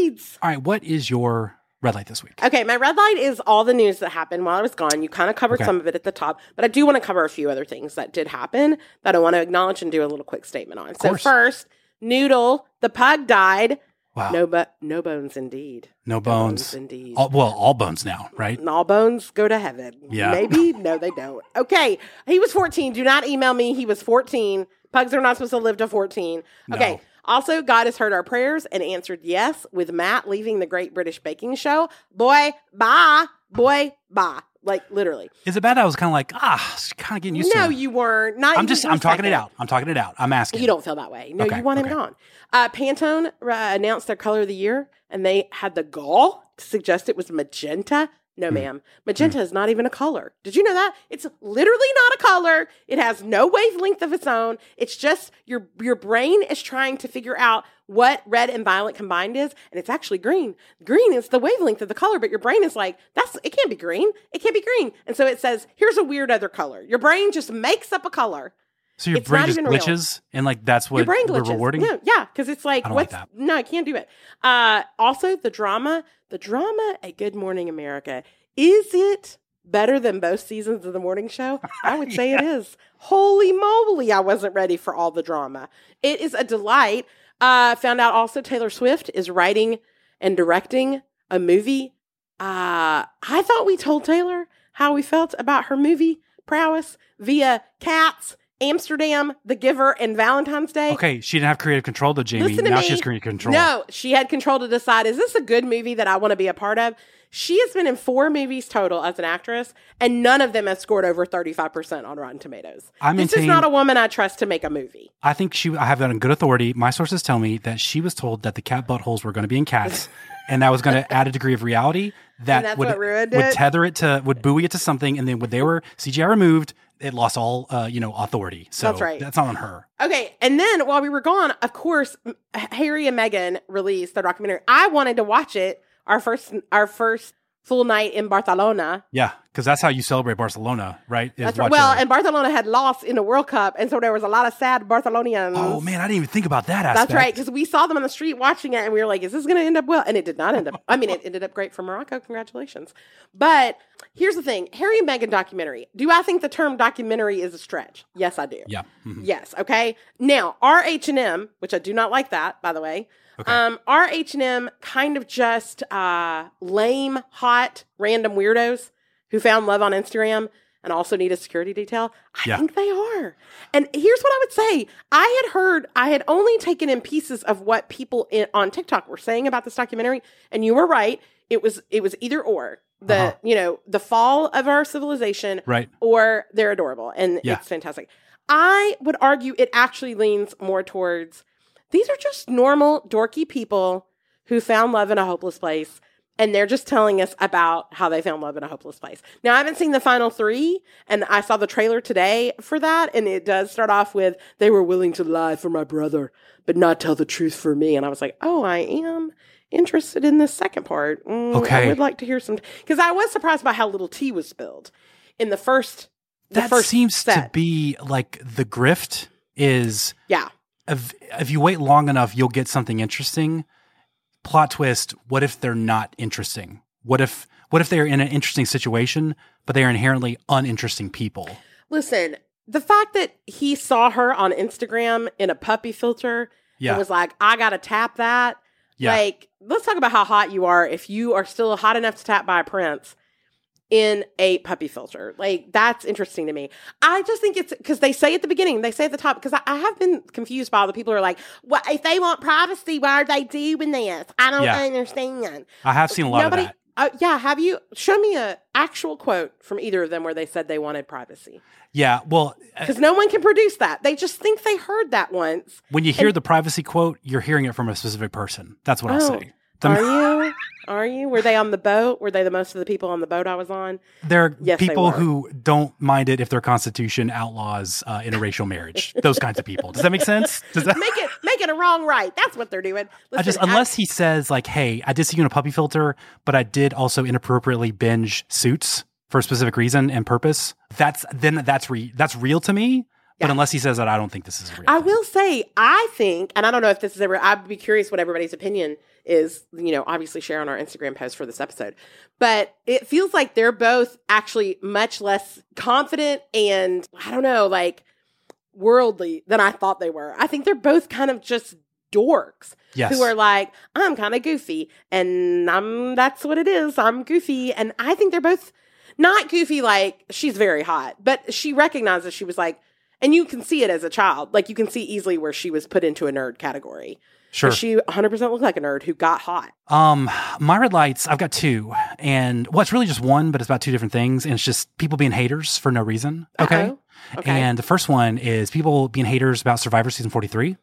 A: lights.
B: All right, what is your red light this week?
A: Okay, my red light is all the news that happened while I was gone. You kind of covered
B: Okay.
A: some of it at the top, but I do want to cover a few other things that did happen that I want to acknowledge and do a little quick statement on. So first, Noodle, the pug died.
B: Wow.
A: No, but no bones indeed.
B: No bones.
A: indeed.
B: All, well, all bones now, right?
A: And all bones go to heaven.
B: Yeah.
A: Maybe. no, they don't. Okay. He was 14. Do not email me. He was 14. Pugs are not supposed to live to 14. Okay.
B: No.
A: Also, God has heard our prayers and answered yes with Matt leaving the Great British Baking Show. Boy, bye. Boy, bye. Like literally.
B: Is it bad? that I was kind of like, ah, kind of getting used to
A: No, you weren't. Not
B: I'm just, I'm talking it out. I'm talking it out. I'm asking.
A: You don't feel that way. No,
B: Okay,
A: you want him
B: okay.
A: gone. Uh, Pantone uh, announced their color of the year, and they had the gall to suggest it was magenta.
B: Hmm.
A: No, ma'am. Magenta is not even a color. Did you know that? It's literally not a color. It has no wavelength of its own. It's just your your brain is trying to figure out what red and violet combined is, and it's actually green. Green is the wavelength of the color, but your brain is like, that's it can't be green. It can't be green. And so it says, here's a weird other color. Your brain just makes up a color.
B: So your
A: It's
B: brain just
A: even real.
B: glitches, and like that's what
A: Your brain
B: we're
A: glitches.
B: rewarding.
A: No, yeah, because it's like
B: like
A: what's
B: that.
A: no, I can't do it. Uh, also, the drama, the drama at Good Morning America, is it better than both seasons of the morning show? I would say it is. Holy moly, I wasn't ready for all the drama. It is a delight. Uh, found out also Taylor Swift is writing and directing a movie. Uh, I thought we told Taylor how we felt about her movie prowess via Cats, Amsterdam, The Giver, and Valentine's Day.
B: Okay, she didn't have creative control though, Jamie.
A: Listen to
B: now
A: me.
B: she has creative control.
A: No, she had control to decide is this a good movie that I want to be a part of? She has been in four movies total as an actress, and none of them have scored over 35% on Rotten Tomatoes.
B: I
A: this is not a woman I trust to make a movie.
B: I think she. I have that on good authority. My sources tell me that she was told that the cat buttholes were going to be in cats, and that was going to add a degree of reality that would would
A: it?
B: tether it to would buoy it to something, and then when they were CGI removed, it lost all uh, you know authority. So
A: That's right.
B: That's not on her.
A: Okay, and then while we were gone, of course, Harry and Meghan released their documentary. I wanted to watch it. Our first, our first full night in Barcelona.
B: Yeah, because that's how you celebrate Barcelona, right?
A: Right. Well, and Barcelona had lost in the World Cup, and so there was a lot of sad Barcelonians.
B: oh man, I didn't even think about that aspect.
A: That's right, because we saw them on the street watching it, and we were like, "Is this going to end up well?" And it did not end up. I mean, it ended up great for Morocco. Congratulations. But here's the thing: Harry and Meghan documentary. Do I think the term documentary is a stretch? Yes, I do.
B: Yeah. mhm.
A: Yes. Okay. Now, R H and M, which I do not like that, by the way.
B: Okay.
A: Um, R H and M kind of just uh, lame, hot, random weirdos who found love on Instagram and also need a security detail. I
B: Yeah.
A: think they are. And here's what I would say: I had heard, I had only taken in pieces of what people in, on TikTok were saying about this documentary, and you were right. It was it was either or the
B: Uh-huh.
A: you know the fall of our civilization
B: Right.
A: or they're adorable and
B: Yeah.
A: it's fantastic. I would argue it actually leans more towards these are just normal, dorky people who found love in a hopeless place. And they're just telling us about how they found love in a hopeless place. Now, I haven't seen the final three, and I saw the trailer today for that. And it does start off with, they were willing to lie for my brother, but not tell the truth for me. And I was like, oh, I am interested in this second part. Mm, I would like to hear some, because I was surprised by how little tea was spilled in the first. The
B: That
A: first
B: seems to be like the grift is
A: Yeah.
B: If if you wait long enough, you'll get something interesting. plot twist. What if they're not interesting? What if what if they're in an interesting situation, but they are inherently uninteresting people?
A: Listen, the fact that he saw her on Instagram in a puppy filter
B: Yeah.
A: and was like, I gotta tap that.
B: Yeah.
A: Like, let's talk about how hot you are if you are still hot enough to tap by a prince in a puppy filter. Like, that's interesting to me. I just think it's because they say at the beginning, they say at the top, because I, I have been confused by all the people who are like, well, if they want privacy, why are they doing this? I don't
B: Yeah.
A: understand.
B: I have seen a lot
A: Nobody,
B: of that.
A: Uh, yeah, have you show me a actual quote from either of them where they said they wanted privacy?
B: Yeah. Well, uh,
A: Because no one can produce that. They just think they heard that once.
B: when you hear
A: And-
B: the privacy quote, you're hearing it from a specific person. That's what I'll
A: Oh,
B: say. The-
A: Are you? Are you? Were they on the boat? Were they the most of the people on the boat I was on?
B: There are
A: Yes,
B: people who don't mind it if their constitution outlaws uh, interracial marriage. Those kinds of people. Does that make sense? Does that?
A: Make it make it a wrong right. That's what they're doing.
B: I just
A: Listen,
B: unless he says like, "Hey, I did see you in a puppy filter, but I did also inappropriately binge Suits for a specific reason and purpose." That's then that's re- that's real to me. But unless he says that, I don't think this is real.
A: I will say, I think, and I don't know if this is ever, I'd be curious what everybody's opinion is, you know, obviously share on our Instagram post for this episode. But it feels like they're both actually much less confident and, I don't know, like worldly than I thought they were. I think they're both kind of just dorks
B: Yes.
A: who are like, I'm kind of goofy and I'm, that's what it is. I'm goofy. And I think they're both not goofy like she's very hot, but she recognizes she was like, and you can see it as a child. Like you can see easily where she was put into a nerd category.
B: sure.
A: She 100% looked like a nerd who got hot.
B: Um, my red lights, I've got two, and well, it's really just one, but it's about two different things, and it's just people being haters for no reason. Okay.
A: Okay.
B: And the first one is people being haters about Survivor season forty three,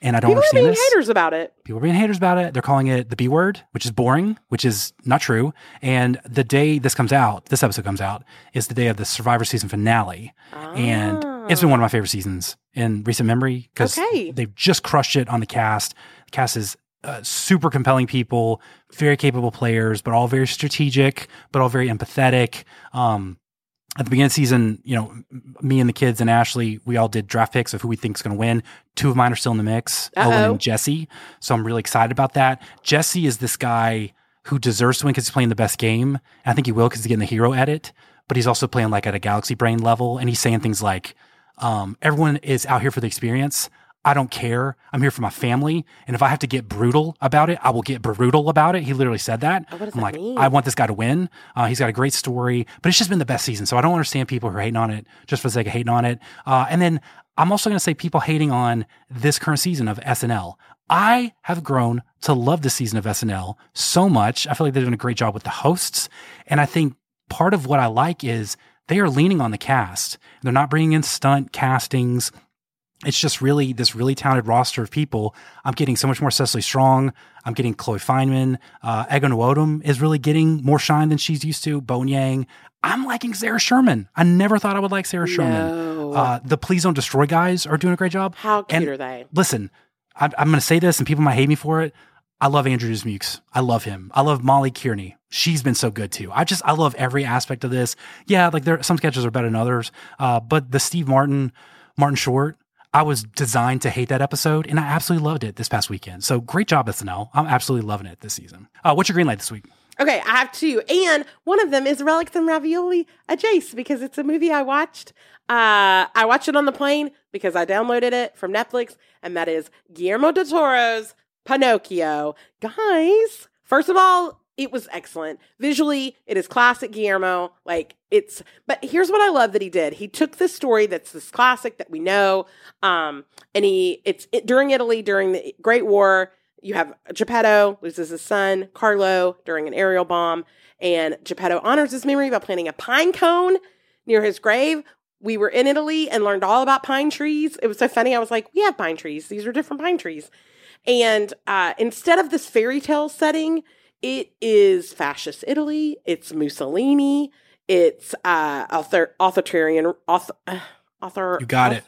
B: and I don't
A: People are being
B: this.
A: haters about it.
B: People are being haters about it. They're calling it the B word, which is boring, which is not true. And the day this comes out, this episode comes out, is the day of the Survivor season finale. And it's been one of my favorite seasons in recent memory because
A: Okay.
B: they've just crushed it on the cast. The cast is uh, super compelling people, very capable players, but all very strategic, but all very empathetic. Um, at the beginning of the season, you know, me and the kids and Ashley, we all did draft picks of who we think is going to win. Two of mine are still in the mix, Owen
A: Uh-oh.
B: and Jesse. So I'm really excited about that. Jesse is this guy who deserves to win because he's playing the best game. I think he will because he's getting the hero edit, but he's also playing like at a galaxy brain level. And he's saying things like, um, everyone is out here for the experience. I don't care. I'm here for my family. And if I have to get brutal about it, I will get brutal about it. He literally said that.
A: Oh,
B: I'm
A: that
B: like,
A: mean?
B: I want this guy to win. Uh, he's got a great story, but it's just been the best season. So I don't understand people who are hating on it just for the sake of hating on it. Uh, and then I'm also going to say people hating on this current season of SNL. I have grown to love this season of SNL so much. I feel like they're doing a great job with the hosts. And I think part of what I like is they are leaning on the cast. They're not bringing in stunt castings it's just really this really talented roster of people. I'm getting so much more Cecily Strong. I'm getting Chloe Fineman. Uh, Ego Nwodim is really getting more shine than she's used to. Bowen Yang. I'm liking Sarah Sherman. I never thought I would like Sarah Sherman.
A: No.
B: Uh, the Please Don't Destroy guys are doing a great job.
A: How cute
B: And
A: are they?
B: Listen, I'm, I'm going to say this, and people might hate me for it. I love Andrew Dismukes. I love him. I love Molly Kearney. She's been so good too. I just I love every aspect of this. Yeah, like there some sketches are better than others. Uh, but the Steve Martin, Martin Short, I was designed to hate that episode, and I absolutely loved it this past weekend. So great job, SNL. I'm absolutely loving it this season. Uh, what's your green light this week?
A: Okay, I have two. And one of them is Relics and Ravioli a Jace because it's a movie I watched. Uh, I watched it on the plane because I downloaded it from Netflix, and that is Guillermo del Toro's Pinocchio. Guys, first of all, it was excellent. Visually, it is classic Guillermo. Like it's but here's what I love that he did. He took this story that's this classic that we know, um, and he it's it, during Italy during the Great War. You have Geppetto loses his son, Carlo, during an aerial bomb, and Geppetto honors his memory by planting a pine cone near his grave. We were in Italy and learned all about pine trees. It was so funny. I was like, we have pine trees. These are different pine trees. And uh, instead of this fairy tale setting, it is fascist Italy. It's Mussolini. It's uh, author, authoritarian author, uh, author.
B: You got it.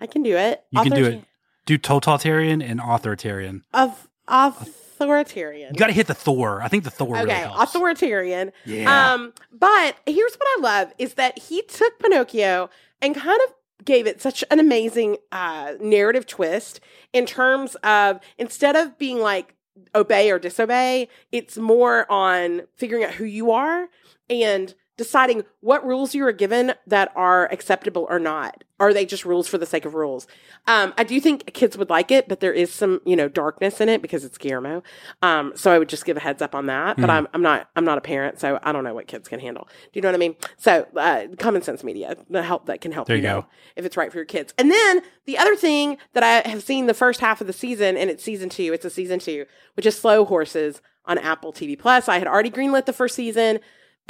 A: I can do it.
B: You can do it. Do totalitarian and authoritarian.
A: Of authoritarian.
B: You got to hit the Thor. I think the Thor really
A: okay,
B: helps.
A: authoritarian.
B: Yeah.
A: Um, but here's what I love is that he took Pinocchio and kind of gave it such an amazing uh, narrative twist in terms of instead of being like obey or disobey. It's more on figuring out who you are and deciding what rules you are given that are acceptable or not. Are they just rules for the sake of rules? Um, I do think kids would like it, but there is some, you know, darkness in it because it's Guillermo. Um, so I would just give a heads up on that. But
B: Mm.
A: I'm, I'm not, I'm not a parent, so I don't know what kids can handle. Do you know what I mean? So, uh, common sense media, the help that can help
B: There
A: you
B: you
A: know
B: go.
A: if it's right for your kids. And then the other thing that I have seen the first half of the season, and it's season two, it's a season two, which is Slow Horses on Apple TV Plus. I had already greenlit the first season.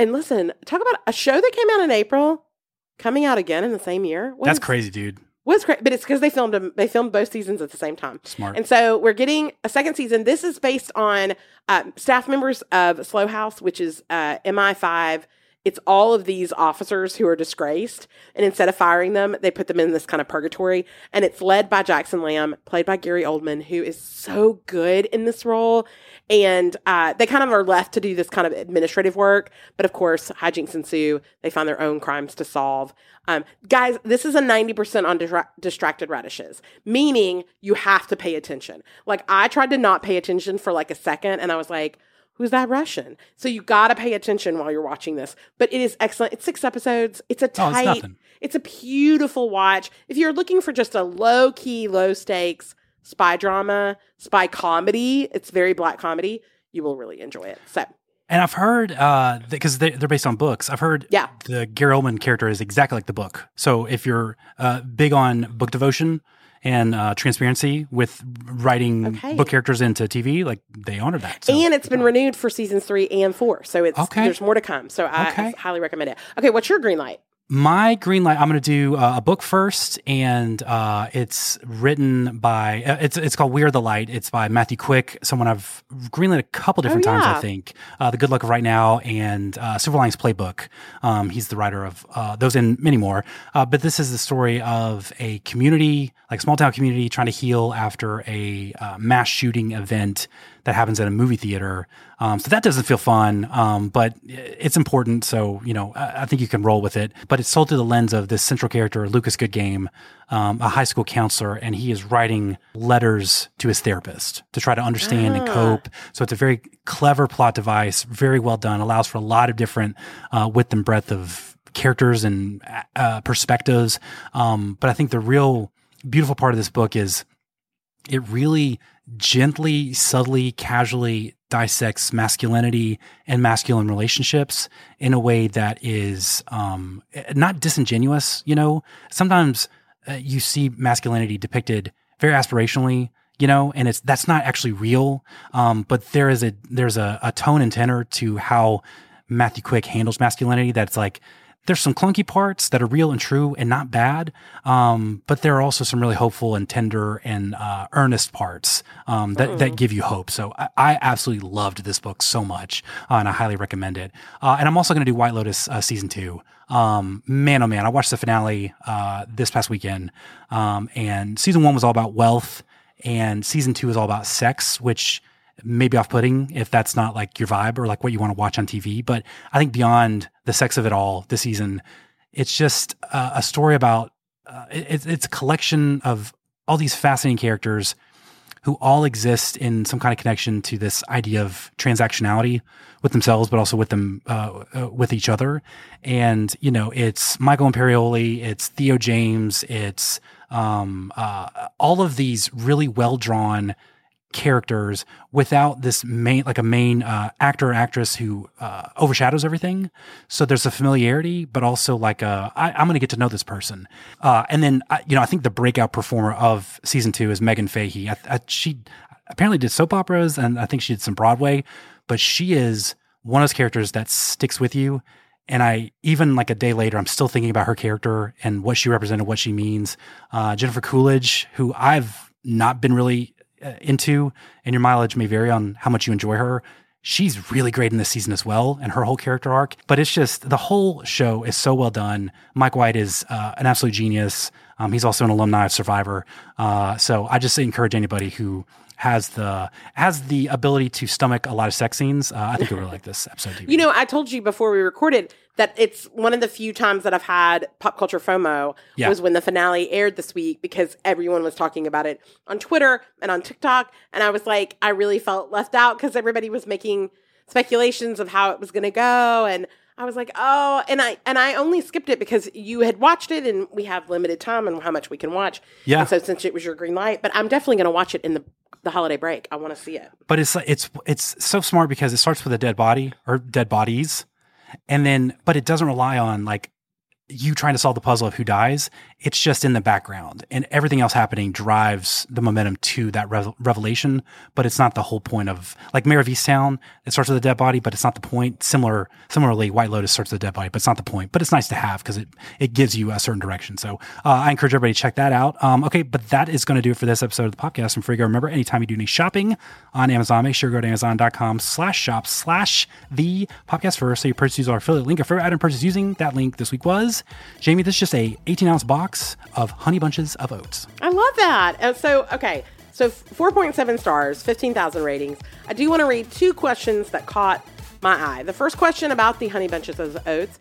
A: And listen, talk about a show that came out in April, coming out again in the same year. What
B: That's
A: is-
B: crazy, dude.
A: was great, but it's because they filmed them. They filmed both seasons at the same time.
B: Smart.
A: And so we're getting a second season. This is based on uh, staff members of Slough House, which is uh, MI5. It's all of these officers who are disgraced, and instead of firing them, they put them in this kind of purgatory. And it's led by Jackson Lamb, played by Gary Oldman, who is so good in this role. And uh, they kind of are left to do this kind of administrative work, but of course, hijinks ensue. They find their own crimes to solve. Um, guys, this is a 90% on distra- distracted radishes, meaning you have to pay attention. Like, I tried to not pay attention for like a second, and I was like, who's that Russian? So you got to pay attention while you're watching this. But it is excellent. It's six episodes. It's a
B: Oh, it's
A: tight, it's a beautiful watch. If you're looking for just a low key, low stakes spy drama, spy comedy, it's very black comedy. You will really enjoy it. So
B: And I've heard uh because they, they're based on books. I've heard
A: Yeah.
B: the Gary Oldman character is exactly like the book. So if you're uh, big on book devotion and uh, transparency with writing
A: Okay.
B: book characters into TV, like they honor that. So.
A: and it's been renewed for seasons three and four. So it's
B: Okay.
A: there's more to come. So I,
B: Okay.
A: I highly recommend it. Okay, what's your green light?
B: My green light, I'm going to do uh, a book first, and uh, it's written by uh, it's it's called We're the Light. It's by Matthew Quick, someone I've greenlit a couple different times,
A: yeah.
B: I think. Uh, the Good Luck of Right Now and uh, Silver Linings Playbook. Um, he's the writer of uh, those and many more. Uh, but this is the story of a community, like small town community, trying to heal after a uh, mass shooting event that happens at a movie theater. Um, so that doesn't feel fun, um, but it's important. So, you know, I, I think you can roll with it. But it's told through the lens of this central character, Lucas Goodgame, um, a high school counselor, and he is writing letters to his therapist to try to understand and cope. So it's a very clever plot device, very well done, allows for a lot of different uh, width and breadth of characters and uh, perspectives. Um, but I think the real beautiful part of this book is it really gently, subtly, casually dissects masculinity and masculine relationships in a way that is um, not disingenuous. You know, sometimes uh, you see masculinity depicted very aspirationally. You know, and it's that's not actually real. Um, but there is a there's a, a tone and tenor to how Matthew Quick handles masculinity that's like there's some clunky parts that are real and true and not bad, um, but there are also some really hopeful and tender and uh, earnest parts um, that that give you hope. So I, I absolutely loved this book so much, uh, and I highly recommend it. Uh, and I'm also going to do White Lotus uh, season two. Um, man, oh man, I watched the finale uh, this past weekend, um, and season one was all about wealth, and season two is all about sex, which may be off-putting if that's not like your vibe or like what you want to watch on TV. But I think beyond the sex of it all this season, it's just uh, a story about uh, it, it's- it's a collection of all these fascinating characters who all exist in some kind of connection to this idea of transactionality with themselves, but also with them uh, uh, with each other. And you know, it's Michael Imperioli, it's Theo James, it's um, uh, all of these really well drawn characters without this main like a main uh, actor or actress who uh, overshadows everything. So there's a familiarity but also like a, I, i'm going to get to know this person. Uh, and then I, you know i think the breakout performer of season two is Meghann Fahy. I, I, she apparently did soap operas and i think she did some broadway but she is one of those characters that sticks with you. And I even like a day later, I'm still thinking about her character and what she represented, what she means. Uh, Jennifer Coolidge, who I've not been really uh, into, and your mileage may vary on how much you enjoy her. She's really great in this season as well, and her whole character arc. But it's just the whole show is so well done. Mike White is uh, an absolute genius. Um, he's also an alumni of Survivor. Uh, so I just encourage anybody who has the has the ability to stomach a lot of sex scenes. Uh, I think you'll really like this episode. TV.
A: You know, I told you before we recorded that it's one of the few times that I've had pop culture FOMO
B: Yeah.
A: was when the finale aired this week because everyone was talking about it on Twitter and on TikTok. And I was like, I really felt left out because everybody was making speculations of how it was going to go. And I was like, oh, and I and I only skipped it because you had watched it and we have limited time and how much we can watch.
B: Yeah.
A: And so since it was your green light, but I'm definitely going to watch it in the the holiday break. I want to see it.
B: but it's it's it's so smart because it starts with a dead body or dead bodies, and then but it doesn't rely on like you trying to solve the puzzle of who dies. It's just in the background, and everything else happening drives the momentum to that rev- revelation. But it's not the whole point of like Mare of Easttown. It starts with a dead body, but it's not the point. Similar, similarly, White Lotus starts with a dead body, but it's not the point. But it's nice to have because it it gives you a certain direction. So uh, I encourage everybody to check that out. Um, okay, but that is going to do it for this episode of the Popcast from Frigo. Remember, anytime you do any shopping on Amazon, make sure you go to amazon.com slash shop slash the podcast first. So you purchase our affiliate link. If favorite item purchase using that link this week was Jamie. This is just a 18 ounce box of honey bunches of oats.
A: I love that. And so, okay, so 4.7 stars, 15,000 ratings. I do want to read two questions that caught my eye. The first question about the honey bunches of oats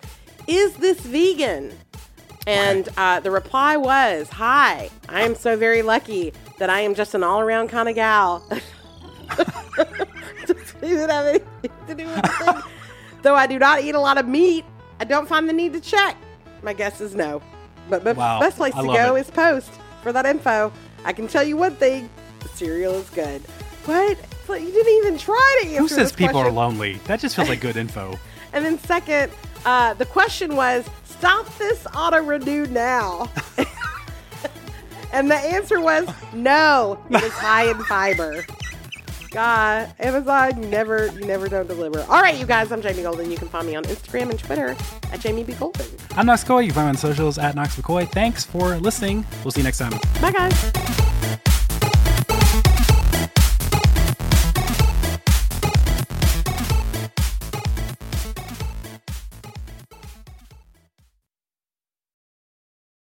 A: is this vegan? And uh, the reply was, Hi, I am so very lucky that I am just an all around kind of gal. Doesn't have anything to do with the. Though I do not eat a lot of meat, I don't find the need to check. My guess is no. But the
B: Wow,
A: best place
B: I
A: to go
B: it.
A: is post for that info. I can tell you one thing: the cereal is good. What? Like you didn't even try to answer
B: Who says people are lonely? That just feels like good info.
A: And then second, uh, the question was, "Stop this auto renew now." and the answer was no. It is high in fiber. God, Amazon, you never, you never don't deliver. All right, you guys, I'm Jamie Golden. You can find me on Instagram and Twitter at Jamie B Golden.
B: I'm Knox McCoy. You can find me on socials at Knox McCoy. Thanks for listening. We'll see you next time.
A: Bye, guys.